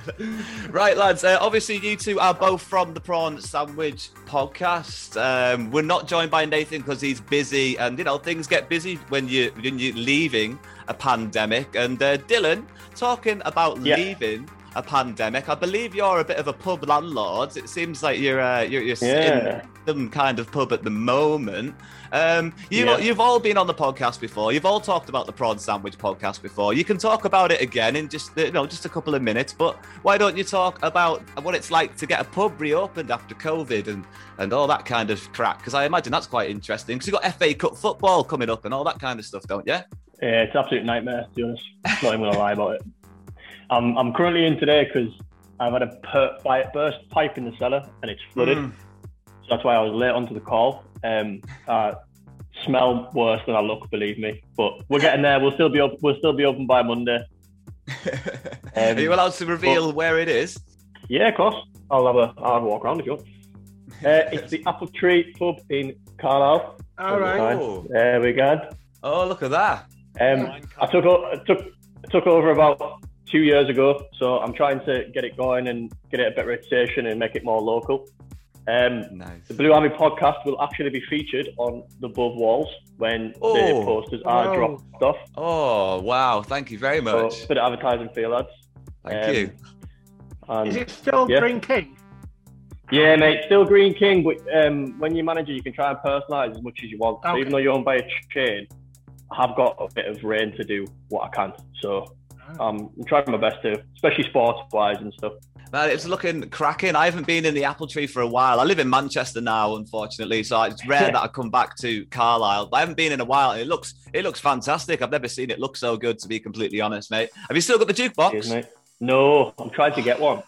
right, lads. Uh, obviously, you two are both from the Prawn Sandwich podcast. Um, we're not joined by Nathan because he's busy, and you know things get busy when you when you're leaving a pandemic. And uh, Dylan, talking about Yeah. leaving a pandemic, I believe you're a bit of a pub landlord. It seems like you're uh, you're, you're Yeah. in some kind of pub at the moment. Um, you, Yeah. You've all been on the podcast before. You've all talked about the prawn sandwich podcast before. You can talk about it again in just you know just a couple of minutes. But why don't you talk about what it's like to get a pub reopened after COVID and and all that kind of crap? Because I imagine that's quite interesting. Because you've got FA Cup football coming up and all that kind of stuff, don't you? Yeah, it's an absolute nightmare, to be honest. Not even gonna lie about it. I'm, I'm currently in today because I've had a per- burst pipe in the cellar and it's flooded. Mm. So that's why I was late onto the call. Um, I smell worse than I look, believe me. But we're getting there. We'll still be up. We'll still be open by Monday. Are you allowed to reveal where it is? Yeah, of course. I'll have a I'll have a walk around if you want. Uh, it's the Apple Tree Pub in Carlisle. All right. Oh. There we go. Oh, look at that. Um, I took o- I took I took over about two years ago, so I'm trying to get it going and get it a better reputation and make it more local. Um, Nice. the Blue Army podcast will actually be featured on the Above Walls when the Oh. posters are Wow. dropped off. Oh, wow. Thank you very So, much. bit of advertising for you lads. Thank um, you. And Is it still Yeah. Greene King? yeah, mate, still Greene King, but um, when you're manager, you can try and personalise as much as you want. So even though you're owned by a chain, I have got a bit of reign to do what I can. So um, I'm trying my best to, especially sports wise and stuff. Man, it's looking cracking. I haven't been in the apple tree for a while. I live in Manchester now, unfortunately, so it's rare that I come back to Carlisle. But I haven't been in a while. It looks it looks fantastic. I've never seen it look so good, to be completely honest, mate. Have you still got the jukebox? Cheers, mate. No, I'm trying to get one.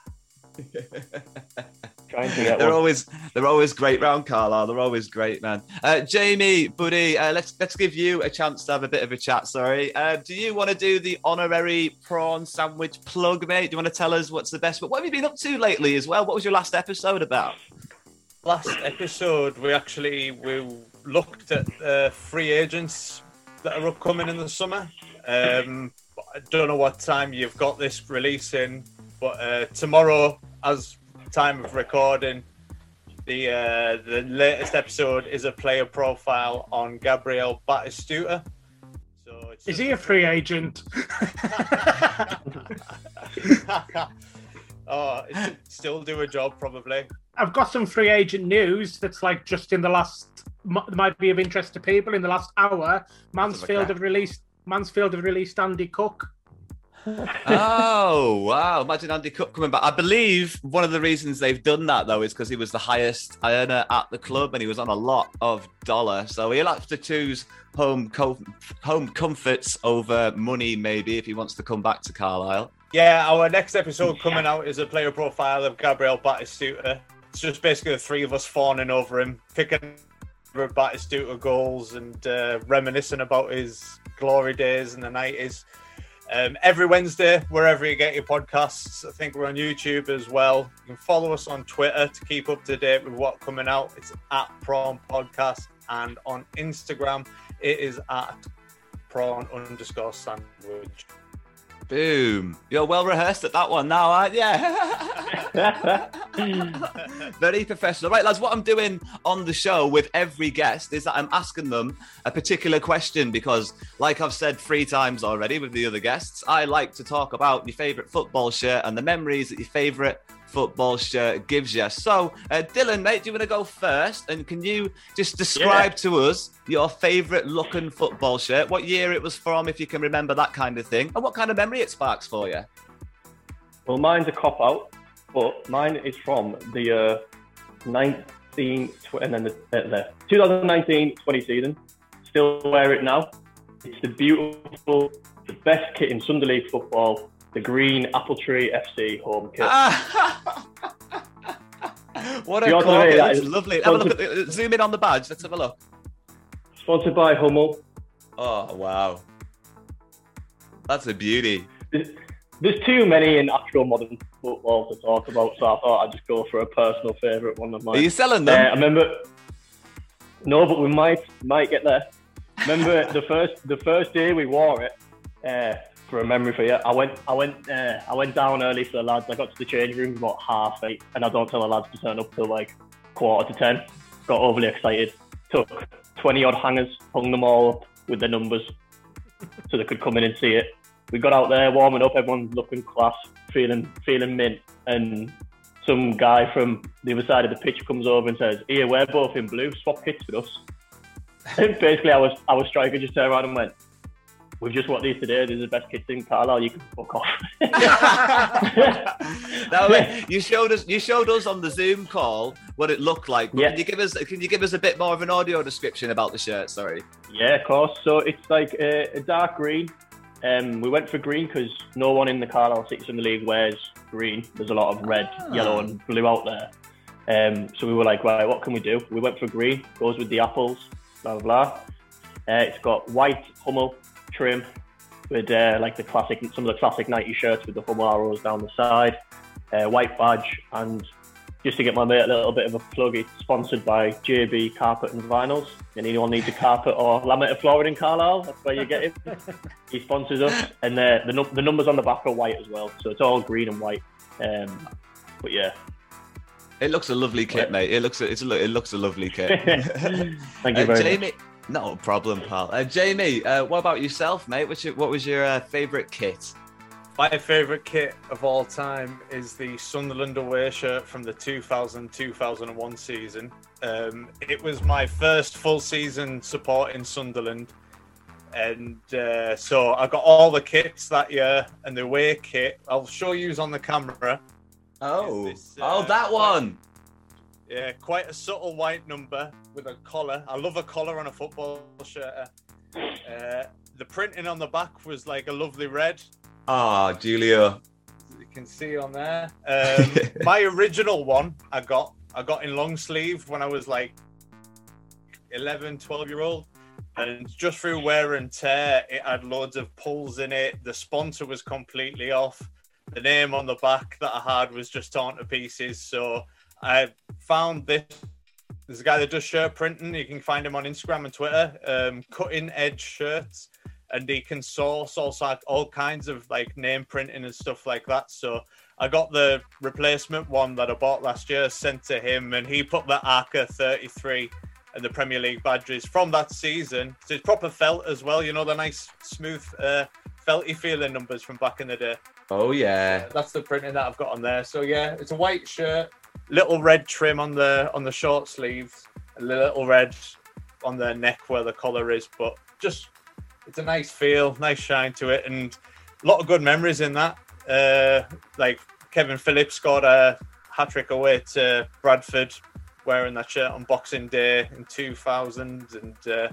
trying to get They're one. always they're always great round Carlisle. They're always great, man. Uh, Jamie, buddy, uh, let's let's give you a chance to have a bit of a chat. Sorry, uh, do you want to do the honorary prawn sandwich plug, mate? Do you want to tell us what's the best? But What have you been up to lately as well? What was your last episode about? Last episode, we actually we looked at uh, free agents that are upcoming in the summer. Um, I don't know what time you've got this releasing, but uh, tomorrow, as time of recording, the uh, the latest episode is a player profile on Gabriel Batistuta. So it's Is he a free agent? oh, still do a job probably. I've got some free agent news that's like just in the last might be of interest to people. In the last hour, Mansfield have released Mansfield have released Andy Cook. oh wow! Imagine Andy Cook coming back. I believe one of the reasons they've done that though is because he was the highest earner at the club and he was on a lot of dollar. So he'll have to choose home co- home comforts over money, maybe if he wants to come back to Carlisle. Yeah, our next episode coming out is a player profile of Gabriel Batistuta. It's just basically the three of us fawning over him, picking over Batistuta goals and uh, reminiscing about his glory days in the 90s. Um, every Wednesday, wherever you get your podcasts, I think we're on YouTube as well. You can follow us on Twitter to keep up to date with what's coming out. It's at Prawn Podcast, and on Instagram, it is at prawn underscore sandwich. Boom! You're well rehearsed at that one now, aren't you? Very professional. Right, lads, what I'm doing on the show with every guest is that I'm asking them a particular question because, like I've said three times already with the other guests, I like to talk about your favourite football shirt and the memories that your favourite football shirt gives you. So, uh, Dylan, mate, do you want to go first? And can you just describe Yeah. to us your favourite looking football shirt, what year it was from, if you can remember that kind of thing, and what kind of memory it sparks for you? Well, mine's a cop out, but mine is from the uh, 19 tw- and then the, uh, the 2019-20 season. Still wear it now. It's the beautiful, the best kit in Sunday League football, the green Apple Tree FC home kit. what a The other cork, way, it that is- lovely. Have a look at the, zoom in on the badge. Let's have a look. Sponsored by Hummel. Oh wow, that's a beauty. There's, there's too many in actual modern football to talk about, so I thought I'd just go for a personal favourite one of mine. Are you selling Uh, them? I remember. No, but we might might get there. Remember the first the first day we wore it. Uh, for a memory for you, I went I went uh, I went down early for the lads. I got to the change room about half eight, and I don't tell the lads to turn up till like quarter to ten. Got overly excited. Took twenty odd hangers, hung them all up with the numbers, so they could come in and see it. We got out there warming up. Everyone looking class, feeling feeling mint, and some guy from the other side of the pitch comes over and says, "Here, we're both in blue. Swap kits with us." And basically, I was I was striker just turned around and went, "We've just watched these today. These are the best kits in Carlisle. You can fuck off." Now, wait, you showed us you showed us on the Zoom call what it looked like. Yeah. Can you give us can you give us a bit more of an audio description about the shirt? Sorry. Yeah, of course. So it's like a, a dark green. Um, we went for green because no one in the Carlisle Six in the League wears green. There's a lot of red, yellow, and blue out there. Um, so we were like, right, what can we do? We went for green. Goes with the apples. Blah blah blah. Uh, it's got white Hummel trim with uh, like the classic, some of the classic Nike shirts with the Hummel arrows down the side. Uh, white badge and just to get my mate a little bit of a plug, it's sponsored by JB Carpet and Vinyls. And anyone needs a carpet or laminated flooring in Carlisle, that's where you get it. he sponsors us, and uh, the the numbers on the back are white as well, so it's all green and white. Um, but yeah, It looks a lovely kit, mate. It looks a, it's a, it looks a lovely kit. Thank you Uh, very Jamie, much. No problem, pal. Uh, Jamie, uh, what about yourself, mate? What's your, what was your uh, favourite kit? My favourite kit of all time is the Sunderland away shirt from the 2000-2001 season. Um, it was my first full season supporting Sunderland, and uh, so I got all the kits that year and the away kit. I'll show you on the camera. Oh, This, oh, uh, that one. Yeah, quite a subtle white number with a collar. I love a collar on a football shirt. Uh, the printing on the back was like a lovely red. Ah, Julio. you can see on there. Um, my original one I got I got in long sleeve when I was like 11, 12 year old. And just through wear and tear, it had loads of pulls in it. The sponsor was completely off. The name on the back that I had was just torn to pieces. So I found this. There's a guy that does shirt printing. You can find him on Instagram and Twitter. Um, cutting edge shirts, and he can source also like all kinds of like name printing and stuff like that. So I got the replacement one that I bought last year sent to him, and he put the Arca 33 and the Premier League badges from that season. So it's proper felt as well. You know the nice smooth uh, felty feeling numbers from back in the day. Oh yeah. That's the printing that I've got on there. So yeah, it's a white shirt, little red trim on the on the short sleeves, a little red on the neck where the collar is, but just it's a nice feel, nice shine to it, and a lot of good memories in that. Uh, like Kevin Phillips scored a hat trick away to Bradford wearing that shirt on Boxing Day in 2000, and uh,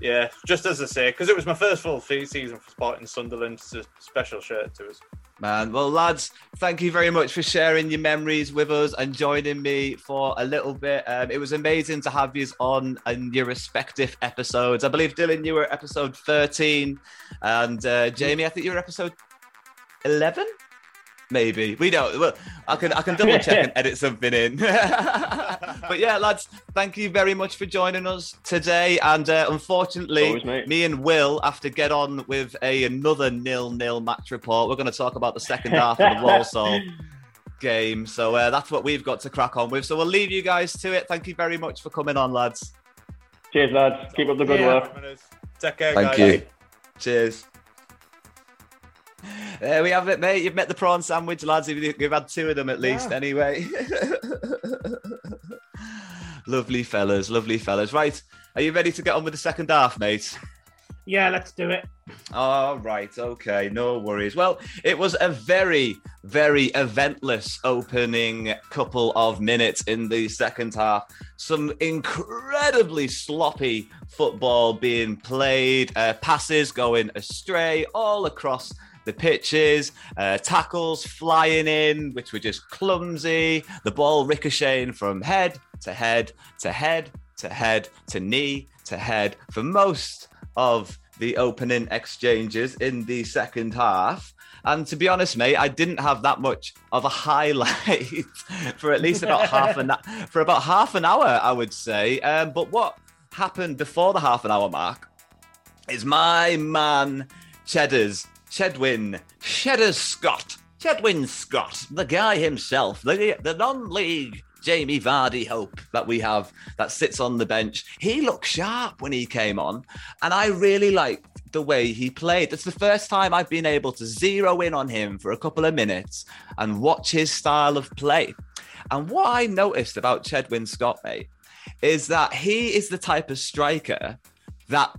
yeah, just as I say, because it was my first full season for Sporting Sunderland, it's a special shirt to us. Man, well, lads, thank you very much for sharing your memories with us and joining me for a little bit. Um, it was amazing to have you on in your respective episodes. I believe Dylan, you were episode thirteen, and uh, Jamie, I think you were episode eleven. Maybe we don't. Well, I can I can double check and edit something in. but yeah, lads, thank you very much for joining us today. And uh, unfortunately, Always, me and Will have to get on with a another nil nil match report. We're going to talk about the second half of the Walsall. game. So uh, that's what we've got to crack on with. So we'll leave you guys to it. Thank you very much for coming on, lads. Cheers, lads. Keep up the good Yeah. work. Take care, Thank guys. you. Cheers. There we have it, mate. You've met the prawn sandwich, lads. You've you've had two of them at least, Yeah. anyway. lovely fellas, lovely fellas. Right, are you ready to get on with the second half, mate? Yeah, let's do it. All right, okay, no worries. Well, it was a very, very eventless opening couple of minutes in the second half. Some incredibly sloppy football being played, uh, passes going astray all across the pitches, uh, tackles flying in, which were just clumsy, the ball ricocheting from head to head to head to head to knee to head for most of the opening exchanges in the second half. And to be honest, mate, I didn't have that much of a highlight for at least about half an for about half an hour, I would say. Um, but what happened before the half an hour mark is my man Cheddar's Chedwin Cheddar Scott Chedwin Scott, the guy himself, the the non-league Jamie Vardy hope that we have that sits on the bench. He looked sharp when he came on, and I really liked the way he played. It's the first time I've been able to zero in on him for a couple of minutes and watch his style of play. And what I noticed about Chedwin Scott, mate, is that he is the type of striker that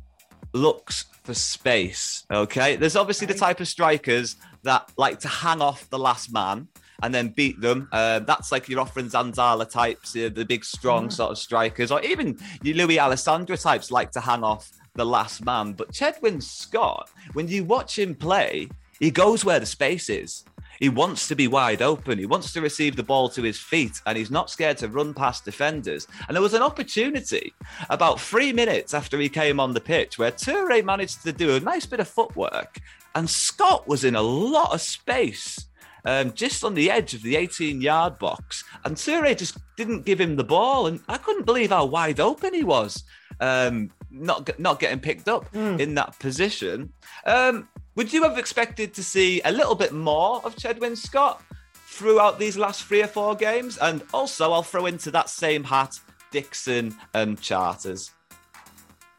looks for space. Okay. There's obviously the type of strikers that like to hang off the last man and then beat them. Uh, that's like your Offrande Zanzala types, uh, the big, strong sort of strikers, or even your Lewis Alessandra types like to hang off the last man. But Chedwin Scott, when you watch him play, he goes where the space is. He wants to be wide open. He wants to receive the ball to his feet, and he's not scared to run past defenders. And there was an opportunity about three minutes after he came on the pitch where Toure managed to do a nice bit of footwork, and Scott was in a lot of space. Um, just on the edge of the 18 yard box, and Toure just didn't give him the ball. And I couldn't believe how wide open he was, um, not, not getting picked up in that position. Um, would you have expected to see a little bit more of Chedwin Scott throughout these last three or four games? And also, I'll throw into that same hat Dixon and Charters.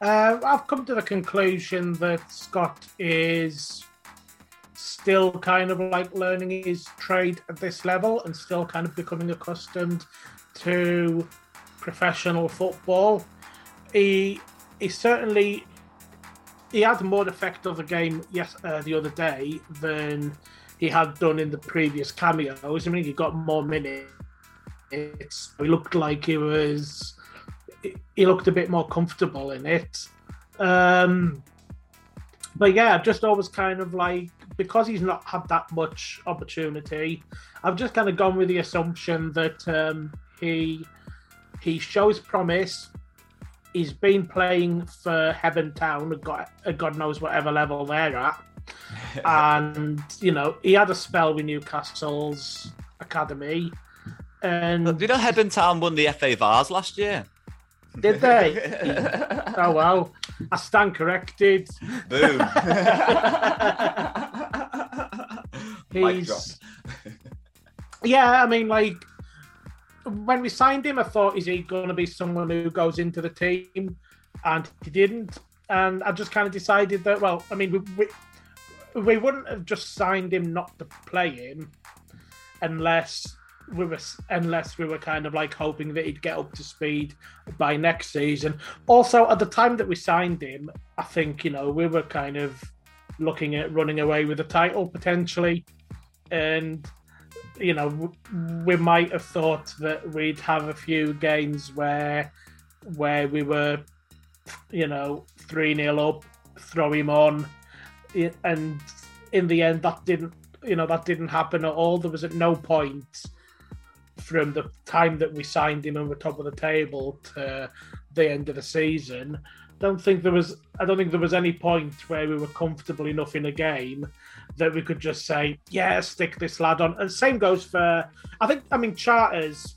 Uh, I've come to the conclusion that Scott is still kind of like learning his trade at this level and still kind of becoming accustomed to professional football. He he certainly he had more effect of the game yes uh, the other day than he had done in the previous cameos. I mean, he got more minutes. It's, He looked like he was he looked a bit more comfortable in it. Um, but yeah, I've just always kind of like because he's not had that much opportunity, I've just kind of gone with the assumption that um, he he shows promise. He's been playing for Hebden Town, God, God knows whatever level they're at. and you know, he had a spell with Newcastle's academy. And you know, Hebden Town won the FA Vase last year. Did they? oh well, I stand corrected. Boom. He's yeah. I mean, like when we signed him, I thought, is he going to be someone who goes into the team? And he didn't. And I just kind of decided that. Well, I mean, we we, we wouldn't have just signed him not to play him, unless we were unless we were kind of like hoping that he'd get up to speed by next season. Also, at the time that we signed him, I think you know we were kind of looking at running away with the title potentially, and you know we might have thought that we'd have a few games where where we were, you know, three 0 up, throw him on, and in the end that didn't you know that didn't happen at all. There was at no point from the time that we signed him and we're top of the table to the end of the season. Don't think there was. I don't think there was any point where we were comfortable enough in a game that we could just say, "Yeah, stick this lad on." And same goes for. I think. I mean, Charters.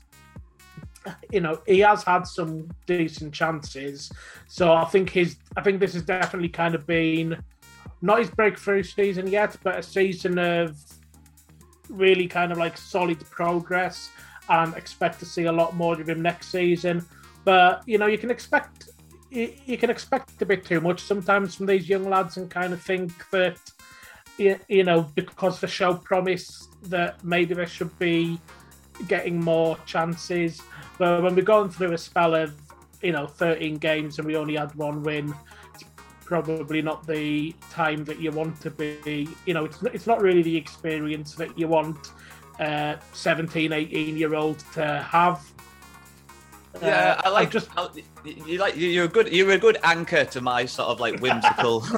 You know, he has had some decent chances, so I think his. I think this has definitely kind of been not his breakthrough season yet, but a season of really kind of like solid progress and expect to see a lot more of him next season. But you know, you can expect you, can expect a bit too much sometimes from these young lads and kind of think that you, know because the show promised that maybe there should be getting more chances. But when we're going through a spell of you know 13 games and we only had one win, it's probably not the time that you want to be. You know, it's it's not really the experience that you want uh, 17, 18 year old to have. Yeah, Uh, I like I'm just I- you like you- you're a good you're a good anchor to my sort of like whimsical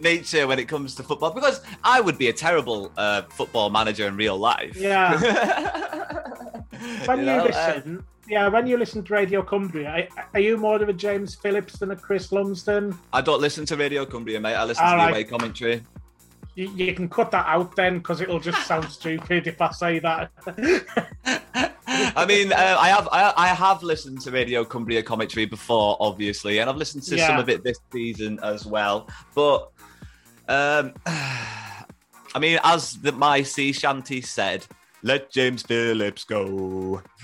nature when it comes to football because I would be a terrible uh, football manager in real life. Yeah. when You you, know, uh, listen, yeah, when you listen to Radio Cumbria, are- you more of a James Phillips than a Chris Lumsden? I don't listen to Radio Cumbria, mate. I listen All to the right. away commentary. You can cut that out then because it'll just sound stupid if I say that. I mean, uh, I have I, I have listened to Radio Cumbria commentary before, obviously, and I've listened to some of it this season as well. But um, I mean, as the, my sea shanty said, let James Phillips go.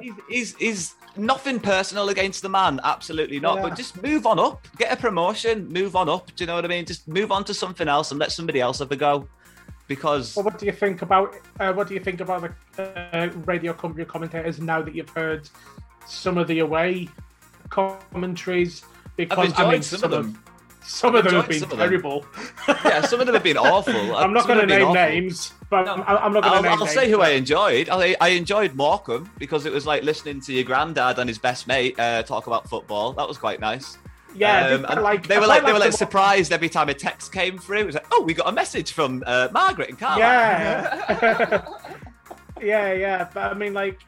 he's, he's he's nothing personal against the man, absolutely not. Yeah. But just move on up, get a promotion, move on up. Do you know what I mean? Just move on to something else and let somebody else have a go. Because Well, what do you think about uh, what do you think about the uh, Radio Cumbria commentators now that you've heard some of the away commentaries? Because I mean, some some, of them. some of them have been some of them. terrible. yeah, some of them have been awful. I'm not going to them have been name names, but I'm, I'm not going to I'll, name I'll say who I enjoyed. I, I enjoyed Morecambe because it was like listening to your granddad and his best mate uh, talk about football. That was quite nice. Yeah, Um, and like- they were like they were like surprised every time a text came through. It was like, oh, we got a message from uh, Margaret and Carlisle. Yeah. yeah, yeah. But I mean, like,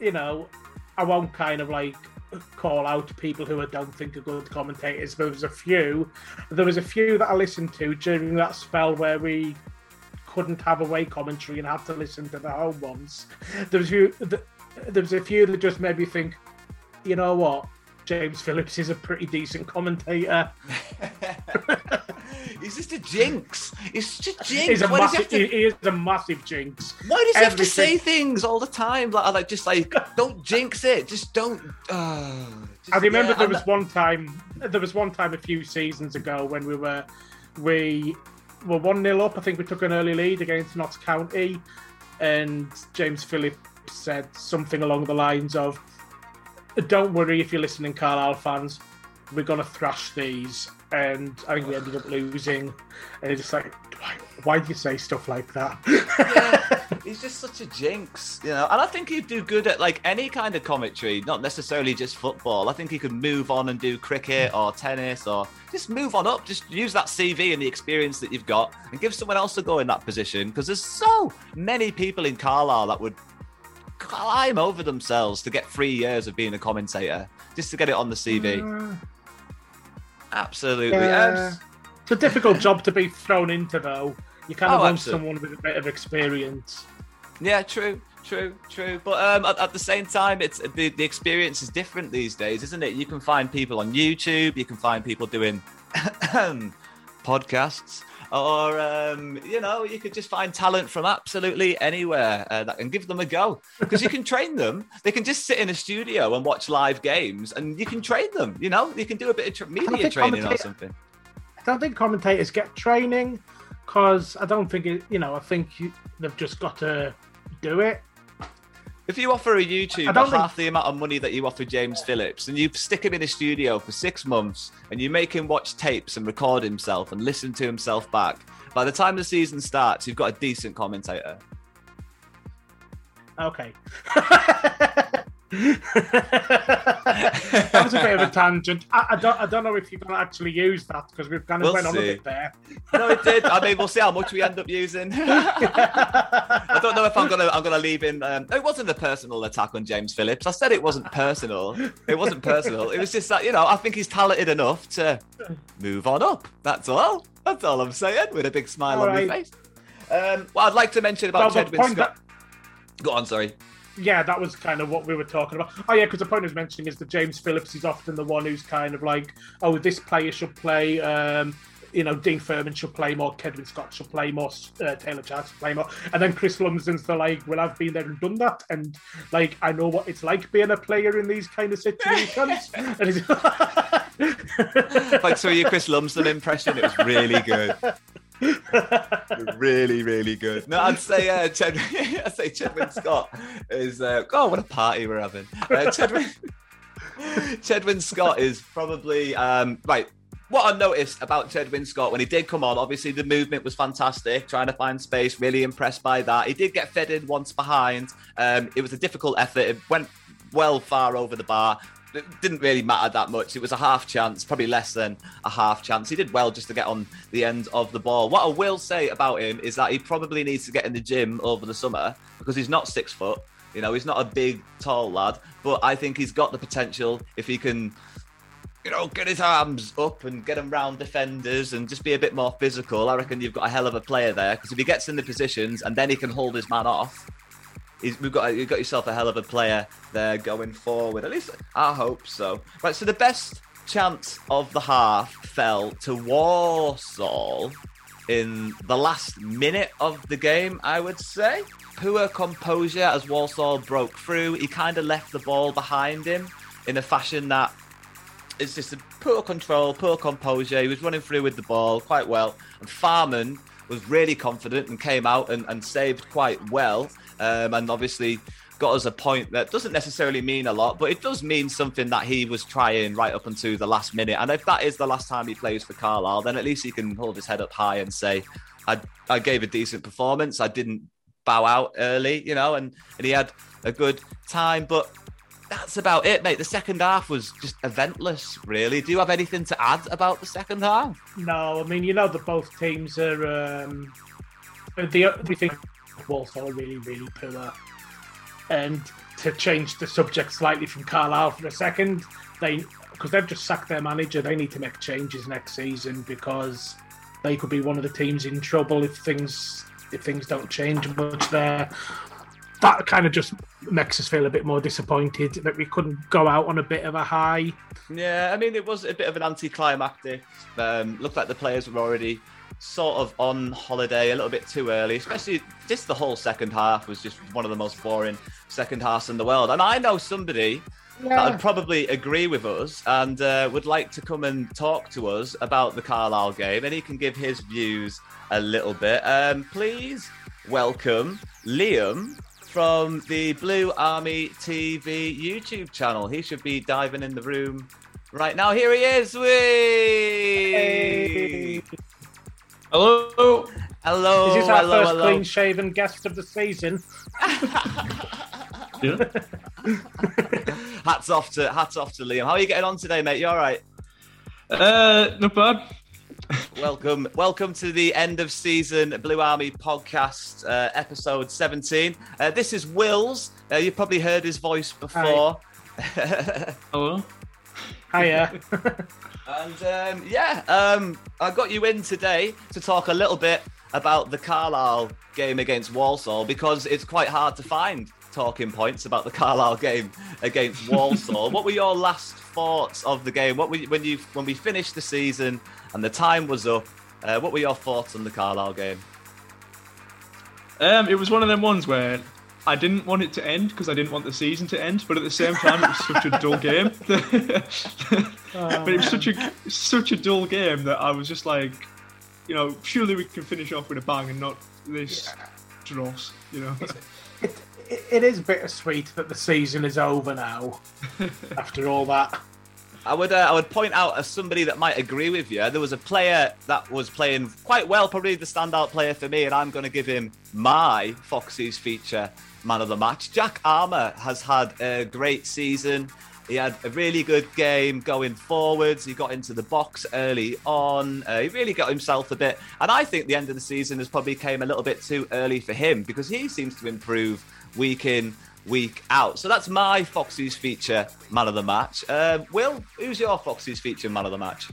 you know, I won't kind of like call out people who I don't think are good commentators. There was a few. There was a few that I listened to during that spell where we couldn't have away commentary and had to listen to the home ones. There was a few. There was a few that just made me think. You know what? James Phillips is a pretty decent commentator. He's just a jinx. He's just a jinx. He's a Why he massive. to- He, is a massive jinx. Why does he have to say things all the time? Like, like just like, don't jinx it. Just don't. Uh, just- I remember yeah, there I'm was not- one time. There was one time a few seasons ago when we were we were one 0 up. I think we took an early lead against Notts County, and James Phillips said something along the lines of, "Don't worry if you're listening, Carlisle fans. We're gonna thrash these." And I think we ended up losing. And it's just like, why, why do you say stuff like that? He's just such a jinx, you know. And I think he'd do good at like any kind of commentary, not necessarily just football. I think he could move on and do cricket or tennis or just move on up. Just use that CV and the experience that you've got and give someone else a go in that position. Because there's so many people in Carlisle that would climb over themselves to get three years of being a commentator just to get it on the CV. Uh, Absolutely. Yeah. Um, It's a difficult job to be thrown into, though. You kind of Oh, want absolutely. someone with a bit of experience. Yeah, true, true, true. But um, at, at the same time, it's the, the experience is different these days, isn't it? You can find people on YouTube, you can find people doing podcasts, or um, you know, you could just find talent from absolutely anywhere uh, that and give them a go because you can train them. They can just sit in a studio and watch live games, and you can train them. You know, you can do a bit of tra- media training or something. I don't think commentators get training because I don't think it. You know, I think you, they've just got to do it. If you offer a YouTuber think- half the amount of money that you offer James Phillips, and you stick him in a studio for six months, and you make him watch tapes and record himself and listen to himself back, by the time the season starts, you've got a decent commentator. Okay. that was a bit of a tangent. I, I don't. I don't know if you're going to actually use that because we've kind of We'll went on a bit there. No, it did. I mean, we'll see how much we end up using. I don't know if I'm gonna I'm gonna leave in. Um, it wasn't a personal attack on James Phillips. I said it wasn't personal. It wasn't personal. It was just that you know I think he's talented enough to move on up. That's all. That's all I'm saying with a big smile All on my face. Um, well, I'd like to mention about Well, the Chedwin Scott. Go on, sorry. Yeah, that was kind of what we were talking about. Oh yeah, because the point I was mentioning is that James Phillips is often the one who's kind of like, oh, this player should play. Um, you know, Dean Furman should play more, Chedwin Scott should play more, uh, Taylor Charters should play more, and then Chris Lumsden's the like, well, I've been there and done that, and like I know what it's like being a player in these kind of situations. and he's, like so your Chris Lumsden impression, it was really good. really, really good. No, I'd say uh, Ched- I'd say Chedwin Scott is. Uh, oh, what a party we're having! Uh, Chedwin Scott is probably um, right. What I noticed about Chedwin Scott when he did come on, obviously the movement was fantastic, trying to find space. Really impressed by that. He did get fed in once behind. Um, it was a difficult effort. It went well far over the bar it didn't really matter that much. It was a half chance, probably less than a half chance. He did well just to get on the end of the ball. What I will say about him is that he probably needs to get in the gym over the summer because he's not six foot. You know, he's not a big, tall lad, but I think he's got the potential if he can, you know, get his arms up and get him round defenders and just be a bit more physical. I reckon you've got a hell of a player there because if he gets in the positions and then he can hold his man off, He's, we've got you've got yourself a hell of a player there going forward. At least I hope so. Right, so the best chance of the half fell to Walsall in the last minute of the game, I would say. Poor composure as Walsall broke through. He kind of left the ball behind him in a fashion that it's just a poor control, poor composure. He was running through with the ball quite well. And Farman was really confident and came out and, and saved quite well um, and obviously got us a point that doesn't necessarily mean a lot, but it does mean something that he was trying right up until the last minute. And if that is the last time he plays for Carlisle, then at least he can hold his head up high and say, I, I gave a decent performance. I didn't bow out early, you know, and, and he had a good time. But that's about it, mate. The second half was just eventless, really. Do you have anything to add about the second half? No, I mean, you know that both teams are. Um, the only thing Walsall really, really poor. And to change the subject slightly from Carlisle for a second, they because they've just sacked their manager, they need to make changes next season because they could be one of the teams in trouble if things if things don't change much there. That kind of just makes us feel a bit more disappointed that we couldn't go out on a bit of a high. Yeah, I mean it was a bit of an anticlimactic. Um, looked like the players were already sort of on holiday a little bit too early, especially just the whole second half was just one of the most boring second halves in the world. And I know somebody yeah. that would probably agree with us and uh, would like to come and talk to us about the Carlisle game, and he can give his views a little bit. Um, please welcome Liam from the Blue Army TV YouTube channel. He should be diving in the room right now. Here he is. Whee! Hey. Hello. Hello. This is this our hello, first clean shaven guest of the season? yeah. hats off to hats off to Liam. How are you getting on today, mate? You all right? Uh, not bad. Welcome, welcome to the end of season Blue Army podcast, uh, episode seventeen. Uh, this is Will's. Uh, you've probably heard his voice before. Hello. Hiya. And um, yeah, um, I got you in today to talk a little bit about the Carlisle game against Walsall because it's quite hard to find talking points about the Carlisle game against Walsall. what were your last thoughts of the game? What were you, when you when we finished the season and the time was up? Uh, what were your thoughts on the Carlisle game? Um, it was one of them ones where I didn't want it to end because I didn't want the season to end, but at the same time, it was such a dull game. but it was such a such a dull game that I was just like, you know, surely we can finish off with a bang and not this yeah. dross, you know. It, it, it is bittersweet that the season is over now after all that. I would uh, I would point out as somebody that might agree with you. There was a player that was playing quite well, probably the standout player for me, and I'm going to give him my Foxes feature man of the match. Jack Armer has had a great season. He had a really good game going forwards. He got into the box early on. Uh, he really got himself a bit. And I think the end of the season has probably came a little bit too early for him because he seems to improve week in, week out. So that's my Foxies feature man of the match. Uh, Will, who's your Foxies feature man of the match?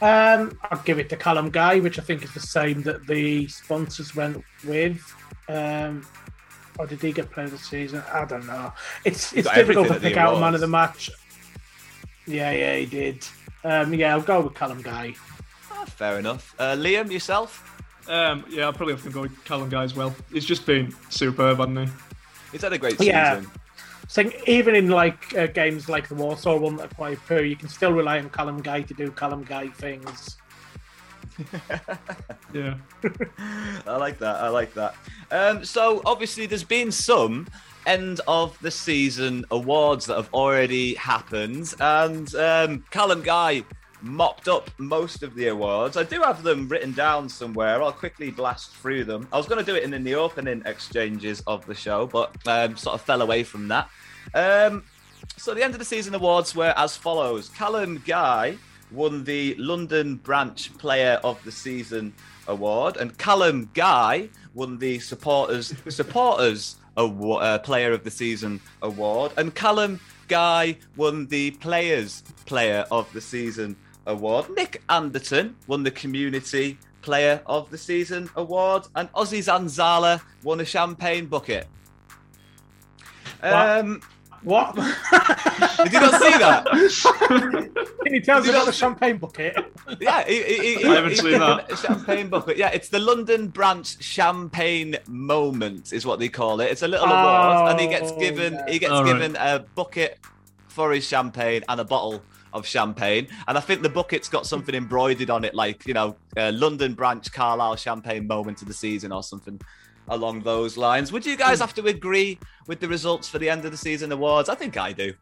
Um, I'll give it to Callum Guy, which I think is the same that the sponsors went with. Um, or did he get player of the season? I don't know. It's it's difficult to pick out a man of the match. Yeah, yeah, he did. Um, yeah, I'll go with Callum Guy. Ah, fair enough. Uh, Liam, yourself? Um, yeah, I'll probably have to go with Callum Guy as well. He's just been superb, hasn't he? He's had a great season. Yeah. So even in like uh, games like the Walsall one that are quite poor, you can still rely on Callum Guy to do Callum Guy things. Yeah. I like that. I like that. Um, so obviously, there's been some end of the season awards that have already happened, and um, Callum Guy mopped up most of the awards. I do have them written down somewhere. I'll quickly blast through them. I was going to do it in, in the opening exchanges of the show, but um, sort of fell away from that. Um, so the end of the season awards were as follows: Callum Guy won the London Branch Player of the Season award, and Callum Guy won the Supporters Supporters award, uh, Player of the Season award, and Callum Guy won the Players Player of the Season award. Nick Anderton won the Community Player of the Season award, and Ozzy Zanzala won a champagne bucket. Um, What? did you not see that? Can you tell us about the champagne bucket? Yeah, he, he, he, I haven't he's seen given that. Champagne bucket. Yeah, it's the London Branch Champagne Moment, is what they call it. It's a little award, and he gets Oh, given yeah. he gets All right. given a bucket for his champagne and a bottle of champagne. And I think the bucket's got something embroidered on it, like you know, uh, London Branch Carlisle Champagne Moment of the season or something along those lines. Would you guys have to agree with the results for the end of the season awards? I think I do.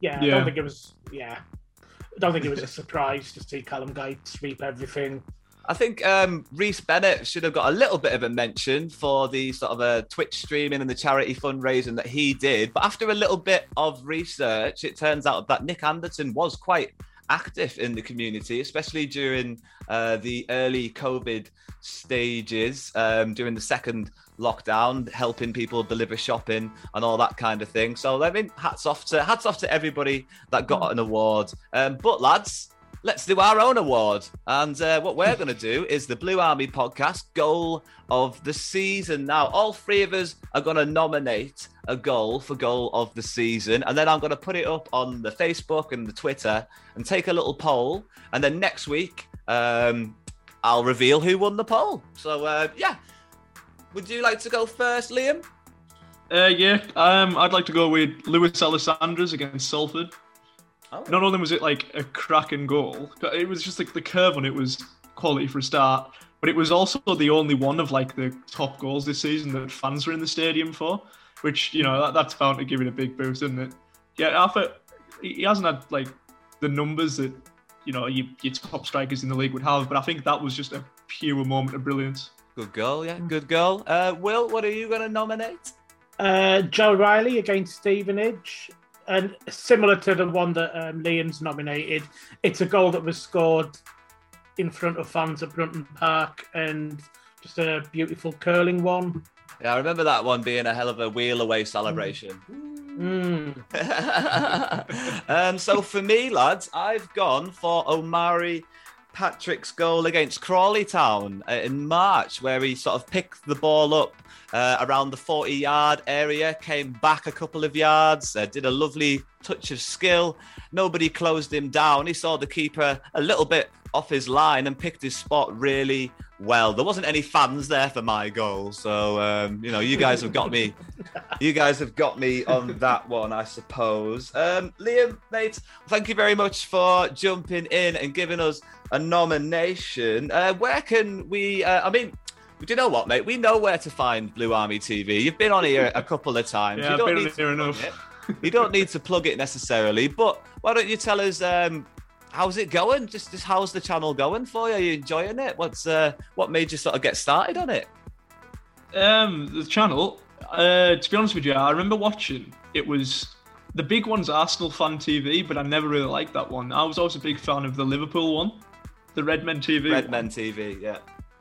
Yeah, I Yeah. don't think it was. Yeah, I don't think it was a surprise to see Callum Guy sweep everything. I think um, Rhys Bennett should have got a little bit of a mention for the sort of a Twitch streaming and the charity fundraising that he did. But after a little bit of research, it turns out that Nick Anderton was quite active in the community, especially during uh, the early COVID stages, um, during the second lockdown, helping people deliver shopping and all that kind of thing. So I mean, hats off to hats off to everybody that got an award. Um, but lads, let's do our own award. And uh, what we're going to do is the Blue Army podcast goal of the season. Now, all three of us are going to nominate a goal for goal of the season. And then I'm going to put it up on the Facebook and the Twitter and take a little poll. And then next week, um, I'll reveal who won the poll. So, uh, yeah. Would you like to go first, Liam? Uh, yeah, um, I'd like to go with Lewis Alessandras against Salford. Oh. Not only was it like a cracking goal, but it was just like the curve on it was quality for a start, but it was also the only one of like the top goals this season that fans were in the stadium for, which you know that, that's bound to give it a big boost, isn't it? Yeah, I thought he he hasn't had like the numbers that you know your, your top strikers in the league would have, but I think that was just a pure moment of brilliance. Good goal, yeah, good goal. Uh, Will, what are you going to nominate? Uh, Joe Riley against Stevenage, and similar to the one that um, Liam's nominated, it's a goal that was scored in front of fans at Brunton Park, and just a beautiful curling one. Yeah, I remember that one being a hell of a wheel away celebration. Mm. um, so for me, lads, I've gone for Omari Patrick's goal against Crawley Town uh, in March, where he sort of picked the ball up uh, around the 40 yard area, came back a couple of yards, uh, did a lovely touch of skill. Nobody closed him down. He saw the keeper a little bit off his line and picked his spot really well. There wasn't any fans there for my goal, so um, you know, you guys have got me. You guys have got me on that one, I suppose. Um, Liam, mate, thank you very much for jumping in and giving us a nomination. Uh, where can we? Uh, I mean. Do you know what, mate? We know where to find Blue Army TV. You've been on here a couple of times. Yeah, you I've been need on here enough. it. You don't need to plug it necessarily, but why don't you tell us um, how's it going? Just, just how's the channel going for you? Are you enjoying it? What's uh, what made you sort of get started on it? Um, the channel. Uh, to be honest with you, I remember watching. It was the big one's Arsenal Fan TV, but I never really liked that one. I was always a big fan of the Liverpool one, the Red Men TV. Red one. Men TV, yeah.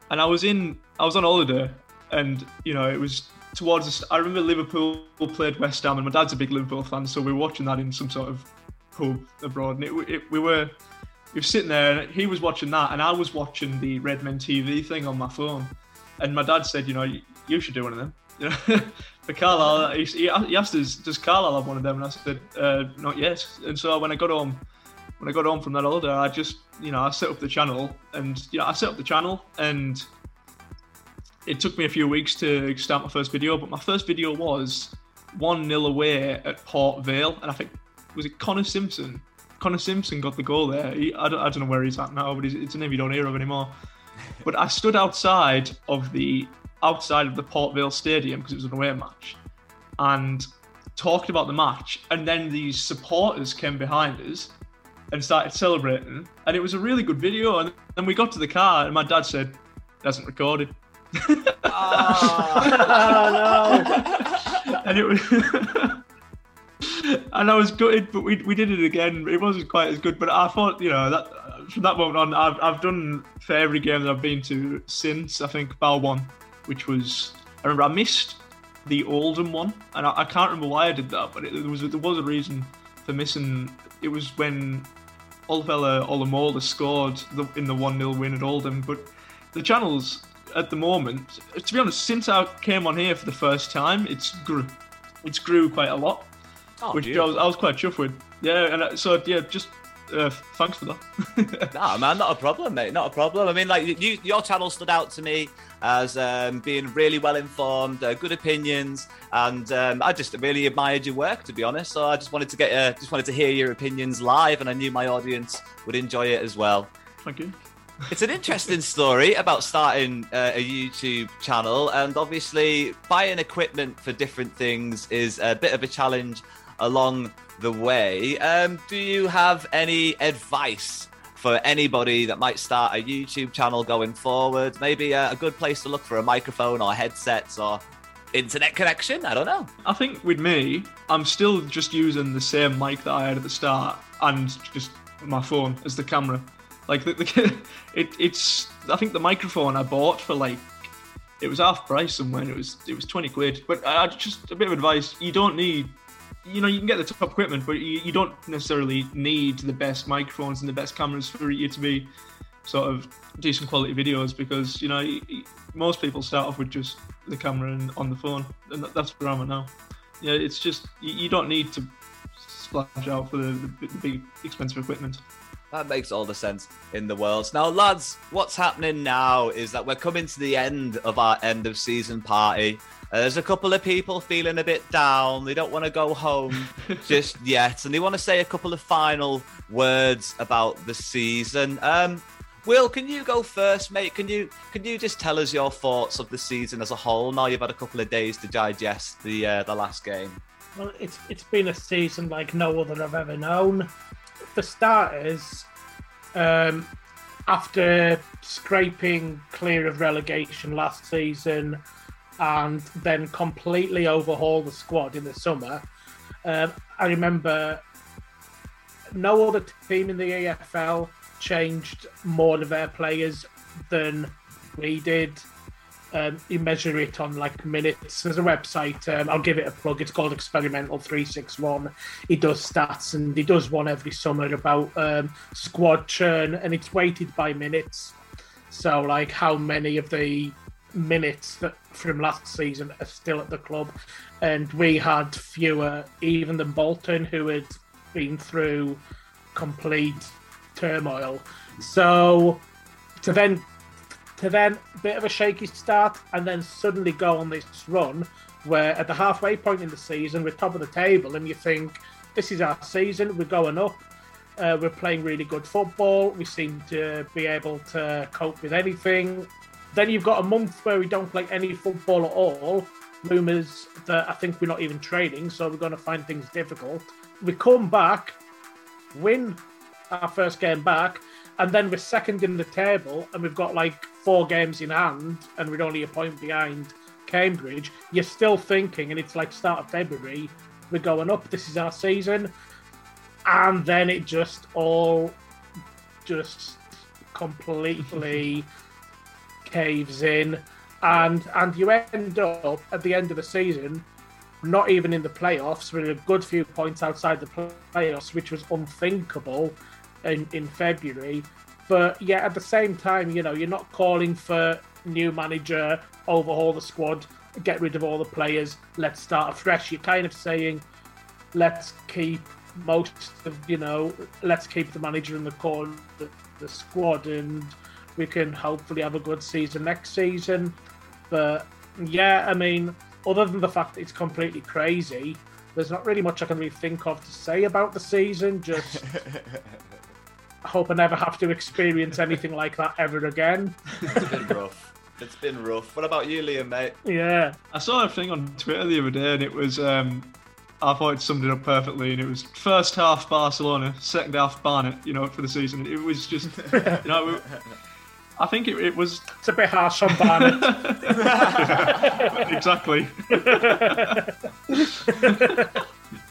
And I was in, I was on holiday, and you know it was towards. The, I remember Liverpool played West Ham, and my dad's a big Liverpool fan, so we were watching that in some sort of pub abroad, and it, it, we were. We were sitting there, and he was watching that, and I was watching the Redmen TV thing on my phone. And my dad said, you know, you, should do one of them. You know, for Carlisle, he, he asked us, does Carlisle have one of them? And I said, uh, not yet. And so when I got home, when I got home from that holiday, I just, you know, I set up the channel and, you know, I set up the channel and it took me a few weeks to start my first video, but my first video was 1 0 away at Port Vale. And I think, was it Connor Simpson? Connor Simpson got the goal there. He, I, don't, I don't know where he's at now, but it's a name you don't hear of anymore. But I stood outside of the outside of the Port Vale Stadium because it was an away match, and talked about the match. And then these supporters came behind us and started celebrating. And it was a really good video. And then we got to the car, and my dad said, "It hasn't recorded." oh ah. no! and it was. and I was gutted, but we, we did it again. It wasn't quite as good, but I thought, you know, that from that moment on, I've, I've done for every game that I've been to since, I think, Bal 1, which was, I remember I missed the Oldham one, and I, I can't remember why I did that, but it, there, was, there was a reason for missing. It was when Olufela Olomola scored the, in the 1 0 win at Oldham, but the channels at the moment, to be honest, since I came on here for the first time, it's grew, it's grew quite a lot, Oh, which I was, I was quite chuffed with. Yeah, and uh, so yeah, just uh, thanks for that. Nah, man, not a problem, mate. Not a problem. I mean, like you, your channel stood out to me as um, being really well informed, uh, good opinions, and um, I just really admired your work, to be honest. So I just wanted to get, uh, just wanted to hear your opinions live, and I knew my audience would enjoy it as well. Thank you. It's an interesting story about starting uh, a YouTube channel, and obviously buying equipment for different things is a bit of a challenge along the way. Um, do you have any advice for anybody that might start a YouTube channel going forward? Maybe a, a good place to look for a microphone or headsets or internet connection? I don't know. I think with me, I'm still just using the same mic that I had at the start and just my phone as the camera. Like the, the it, it's I think the microphone I bought for like it was half price somewhere. It was it was twenty quid. But I just a bit of advice: you don't need. You know, you can get the top equipment, but you, you don't necessarily need the best microphones and the best cameras for you to be sort of decent quality videos because you know most people start off with just the camera and on the phone, and that's where I'm at now. Yeah, it's just you, you don't need to splash out for the, the, the big expensive equipment. That makes all the sense in the world. Now, lads, what's happening now is that we're coming to the end of our end of season party. Uh, there's a couple of people feeling a bit down. They don't want to go home just yet, and they want to say a couple of final words about the season. Um, Will, can you go first, mate? Can you can you just tell us your thoughts of the season as a whole? Now you've had a couple of days to digest the uh, the last game. Well, it's it's been a season like no other I've ever known. For starters, um, after scraping clear of relegation last season and then completely overhaul the squad in the summer, um, I remember no other team in the EFL changed more of their players than we did. Um, you measure it on like minutes. There's a website. Um, I'll give it a plug. It's called Experimental Three Six One. He does stats and he does one every summer about um, squad churn, and it's weighted by minutes. So like how many of the minutes that from last season are still at the club, and we had fewer even than Bolton, who had been through complete turmoil. So to then to then bit of a shaky start and then suddenly go on this run where at the halfway point in the season we're top of the table and you think this is our season we're going up. Uh, we're playing really good football. We seem to be able to cope with anything then you've got a month where we don't play any football at all rumours that i think we're not even training so we're going to find things difficult we come back win our first game back, and then we're second in the table, and we've got like four games in hand, and we're only a point behind Cambridge. You're still thinking, and it's like start of February, we're going up. This is our season, and then it just all just completely caves in, and and you end up at the end of the season not even in the playoffs, with a good few points outside the playoffs, which was unthinkable in, in February. But yeah, at the same time, you know, you're not calling for new manager, overhaul the squad, get rid of all the players, let's start afresh. You're kind of saying, let's keep most of you know, let's keep the manager in the core, the, the squad, and we can hopefully have a good season next season. But yeah, I mean, other than the fact that it's completely crazy, there's not really much I can really think of to say about the season. Just I hope I never have to experience anything like that ever again. It's been rough. It's been rough. What about you, Liam, mate? Yeah. I saw a thing on Twitter the other day, and it was um, I thought it summed it up perfectly. And it was first half Barcelona, second half Barnet. You know, for the season, it was just you know. I think it, it was. It's a bit harsh on Barnet. exactly.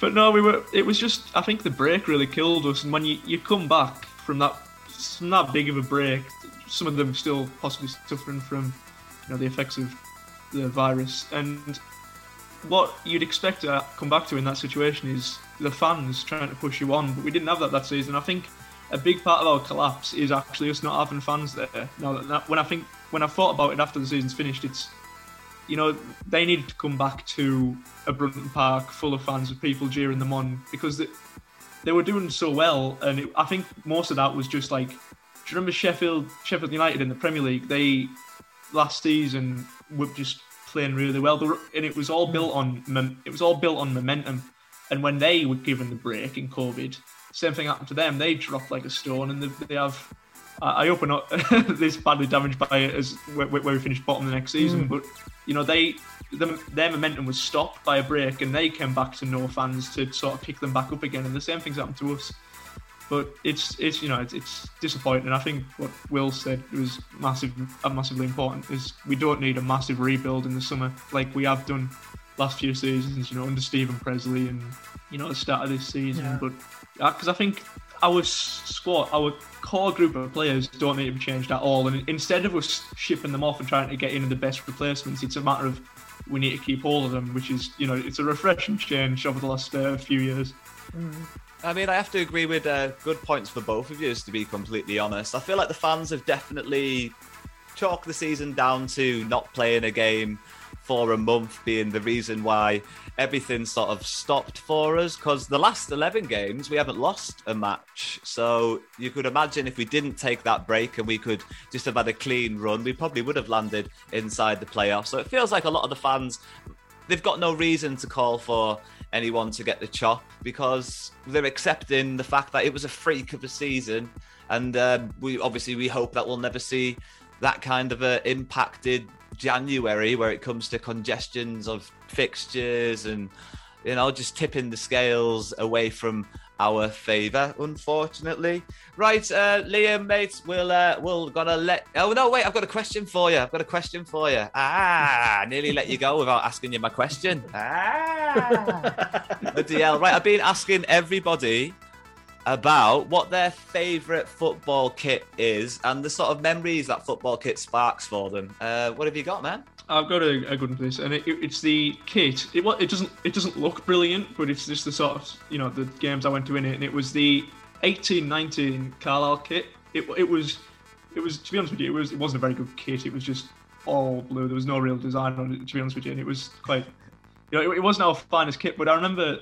but no, we were. It was just. I think the break really killed us, and when you, you come back from that from that big of a break, some of them still possibly suffering from, you know, the effects of the virus, and what you'd expect to come back to in that situation is the fans trying to push you on. But we didn't have that that season. I think a big part of our collapse is actually us not having fans there. Now, that, when I think when I thought about it after the season's finished, it's you know they needed to come back to a Brunton Park full of fans with people cheering them on because they, they were doing so well, and it, I think most of that was just like, do you remember Sheffield Sheffield United in the Premier League? They last season were just playing really well, and it was all built on it was all built on momentum. And when they were given the break in COVID, same thing happened to them. They dropped like a stone, and they, they have. I hope we're not this badly damaged by it as where, where we finish bottom the next season. Mm. But you know, they the, their momentum was stopped by a break, and they came back to no fans to sort of pick them back up again. And the same things happened to us. But it's it's you know it's, it's disappointing. I think what Will said was massive, uh, massively important. Is we don't need a massive rebuild in the summer like we have done last few seasons. You know, under Steven Pressley and you know the start of this season. Yeah. But because I think our squad, our core group of players don't need to be changed at all. And instead of us shipping them off and trying to get in the best replacements, it's a matter of we need to keep all of them, which is you know it's a refreshing change over the last uh, few years. I mean, I have to agree with uh, good points for both of you, to be completely honest. I feel like the fans have definitely chalked the season down to not playing a game for a month being the reason why everything sort of stopped for us because the last 11 games we haven't lost a match. So you could imagine if we didn't take that break and we could just have had a clean run we probably would have landed inside the playoffs. So it feels like a lot of the fans they've got no reason to call for anyone to get the chop because they're accepting the fact that it was a freak of a season. And um, we obviously we hope that we'll never see that kind of a impacted January where it comes to congestions of fixtures and you know just tipping the scales away from our favour, unfortunately. Right, uh, Liam, mate, we'll uh, we'll gonna let. Oh no, wait, I've got a question for you. I've got a question for you. Ah, nearly let you go without asking you my question. Ah, bloody hell. Right, I've been asking everybody about what their favourite football kit is and the sort of memories that football kit sparks for them. Uh, what have you got, man? I've got a, a good one for this, and it, it- it's the kit. It it doesn't it doesn't look brilliant, but it's just the sort of you know the games I went to in it, and it was the 1819 Carlisle kit. It it was it was to be honest with you, it was it wasn't a very good kit. It was just all blue. There was no real design on it. To be honest with you, and it was quite you know it, it wasn't our finest kit. But I remember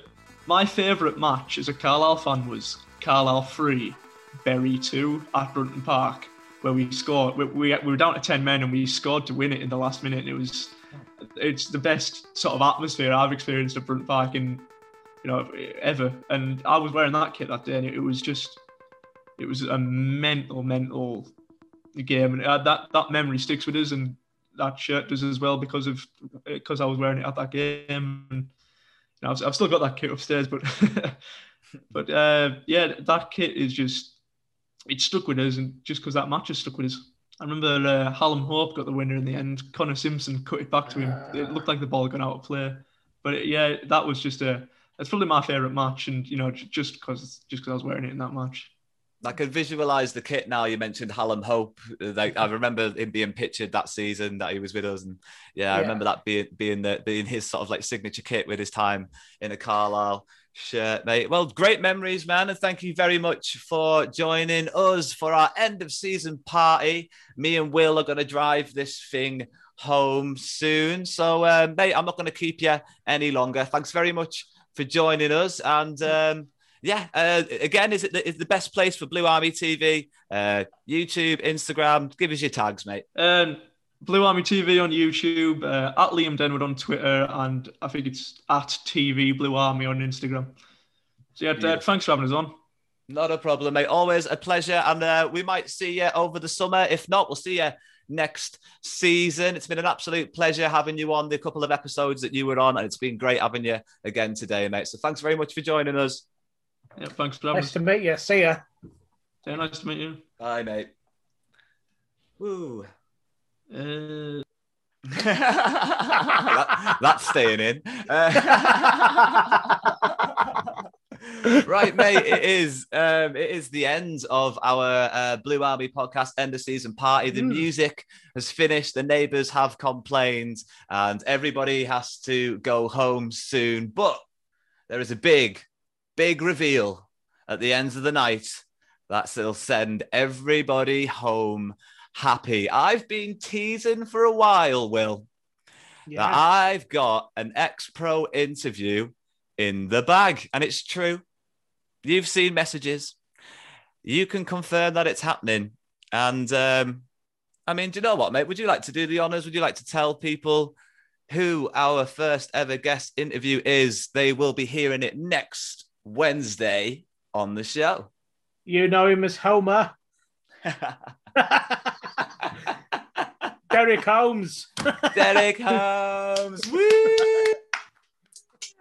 my favourite match as a Carlisle fan was Carlisle three, Bury two at Brunton Park where we scored. We, we, we were down to ten men and we scored to win it in the last minute. And it was it's the best sort of atmosphere I've experienced at Brunton Park in you know ever. And I was wearing that kit that day, and it, was just it was a mental, mental game, and uh, that that memory sticks with us, and that shirt does as well because of because I was wearing it at that game. And you know, I've, I've still got that kit upstairs, but but uh, yeah, that kit is just it stuck with us, and just because that match has stuck with us. I remember uh, Hallam Hope got the winner in the end. Connor Simpson cut it back to him. It looked like the ball had gone out of play, but it, yeah, that was just a. That's probably my favourite match, and you know, j- just because just because I was wearing it in that match. I can visualize the kit now. You mentioned Hallam Hope. Like I remember him being pictured that season that he was with us, and yeah, I Yeah. remember that being being the being his sort of like signature kit with his time in a Carlisle shirt, mate. Well, great memories, man, and thank you very much for joining us for our end of season party. Me and Will are going to drive this thing home soon, so um, mate, I'm not going to keep you any longer. Thanks very much for joining us, and um, yeah, uh, again, is it the, is the best place for Blue Army TV? Uh, YouTube, Instagram. Give us your tags, mate. Um, Blue Army TV on YouTube, uh, at Liam Denwood on Twitter, and I think it's at TV Blue Army on Instagram. So yeah, uh, thanks for having us on. Not a problem, mate. Always a pleasure, and uh, we might see you over the summer. If not, we'll see you next season. It's been an absolute pleasure having you on the couple of episodes that you were on, and it's been great having you again today, mate. So thanks very much for joining us. Yeah, thanks for having Nice us. to meet you. See ya. Yeah, nice to meet you. Bye, mate. Woo. Uh, That- that's staying in. Uh, right, mate. It is. Um, it is the end of our uh, Blue Army podcast end of season party. The Mm. music has finished. The neighbours have complained, and everybody has to go home soon. But there is a big, big reveal at the end of the night that'll send everybody home happy. I've been teasing for a while, Will that Yeah. I've got an ex pro interview in the bag. And it's true. You've seen messages. You can confirm that it's happening. And um, I mean, do you know what, mate? Would you like to do the honors? Would you like to tell people who our first ever guest interview is? They will be hearing it next Wednesday on the show. You know him as Homer. Derek Holmes. Derek Holmes. Woo!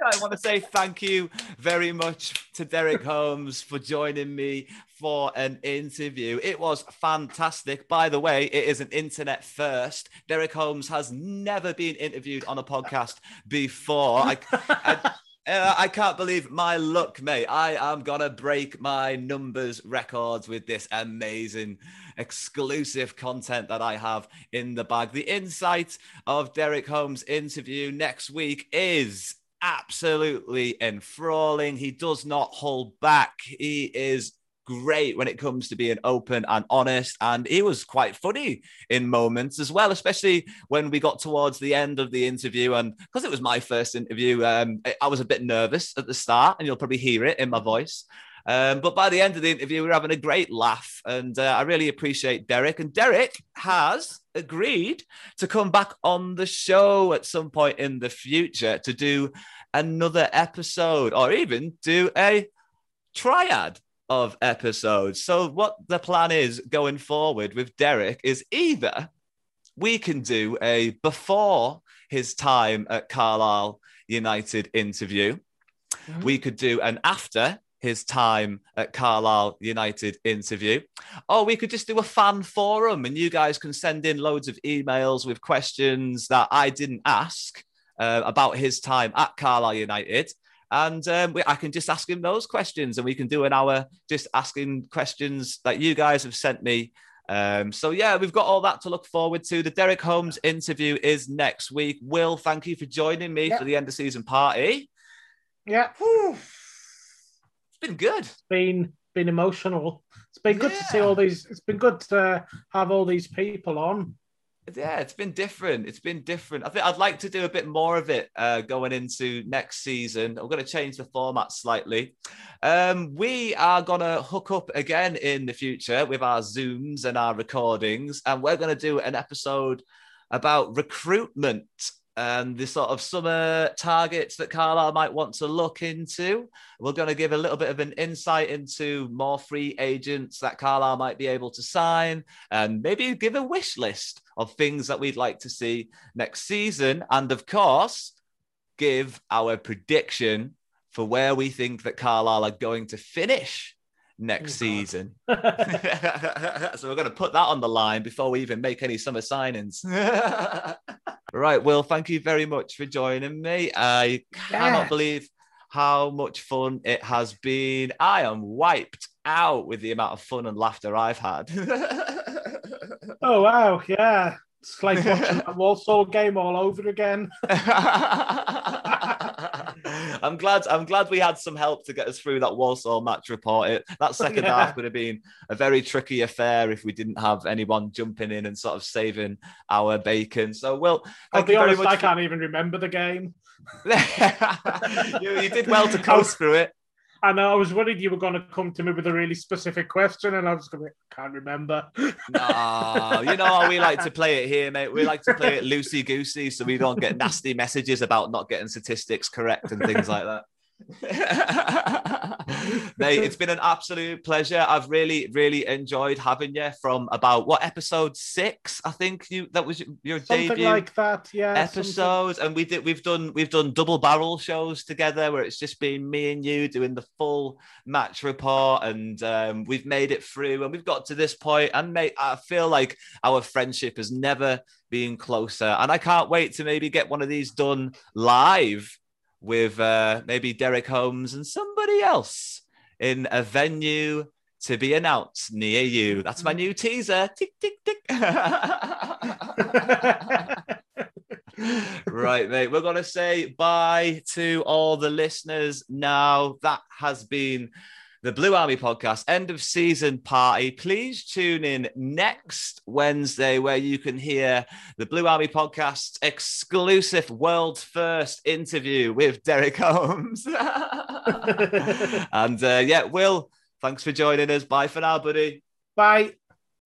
I want to say thank you very much to Derek Holmes for joining me for an interview. It was fantastic. By the way, it is an internet first. Derek Holmes has never been interviewed on a podcast before. I, I, uh, I can't believe my luck, mate. I am going to break my numbers records with this amazing exclusive content that I have in the bag. The insight of Derek Holmes' interview next week is absolutely enthralling. He does not hold back. He is great when it comes to being open and honest. And he was quite funny in moments as well, especially when we got towards the end of the interview. And because it was my first interview, um, I- was a bit nervous at the start, and you'll probably hear it in my voice. Um, but by the end of the interview, we were having a great laugh, and uh, I really appreciate Derek. And Derek has agreed to come back on the show at some point in the future to do another episode, or even do a triad of episodes. So, what the plan is going forward with Derek is either we can do a before his time at Carlisle United interview, we could do an after his time at Carlisle United interview, or we could just do a fan forum and you guys can send in loads of emails with questions that I didn't ask uh, about his time at Carlisle United. And um, we, I can just ask him those questions, and we can do an hour just asking questions that you guys have sent me. Um, so yeah, we've got all that to look forward to. The Derek Holmes interview is next week. Will, thank you for joining me Yeah. for the end of season party. Yeah. It's been good. been been emotional. It's been good to see all these. It's been good to have all these people on. Yeah, it's been different. It's been different. I think I'd like to do a bit more of it uh, going into next season. I'm going to change the format slightly. Um, we are going to hook up again in the future with our Zooms and our recordings, and we're going to do an episode about recruitment and the sort of summer targets that Carlisle might want to look into. We're going to give a little bit of an insight into more free agents that Carlisle might be able to sign and maybe give a wish list of things that we'd like to see next season. And of course, give our prediction for where we think that Carlisle are going to finish next oh, season. so we're going to put that on the line before we even make any summer signings. right, Will, thank you very much for joining me. I cannot Yeah. believe how much fun it has been. I am wiped out with the amount of fun and laughter I've had. Oh wow, yeah. It's like watching that Walsall game all over again. I'm glad. I'm glad we had some help to get us through that Walsall match report. It, that second Yeah. half would have been a very tricky affair if we didn't have anyone jumping in and sort of saving our bacon. So, Will, I'll be honest, I can't even remember the game. you, you did well to coast through it. And I was worried you were going to come to me with a really specific question, and I was going to, can't remember. No, you know we like to play it here, mate. We like to play it loosey goosey so we don't get nasty messages about not getting statistics correct and things like that. Mate, it's been an absolute pleasure. I've really, really enjoyed having you from about what episode six, I think you that was your Something debut like that, yeah. episode. And we did we've done we've done double barrel shows together where it's just been me and you doing the full match report, and um, we've made it through and we've got to this point. And mate, I feel like our friendship has never been closer. And I can't wait to maybe get one of these done live with uh, maybe Derek Holmes and somebody else in a venue to be announced near you. That's my new teaser. Tick, tick, tick. right, mate. We're going to say bye to all the listeners now. That has been the Blue Army podcast end of season party. Please tune in next Wednesday where you can hear the Blue Army podcast exclusive world first interview with Derek Holmes. and uh, yeah, Will, thanks for joining us. Bye for now, buddy. Bye.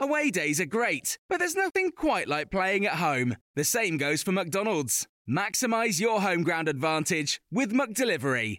Away days are great, but there's nothing quite like playing at home. The same goes for McDonald's. Maximize your home ground advantage with McDelivery.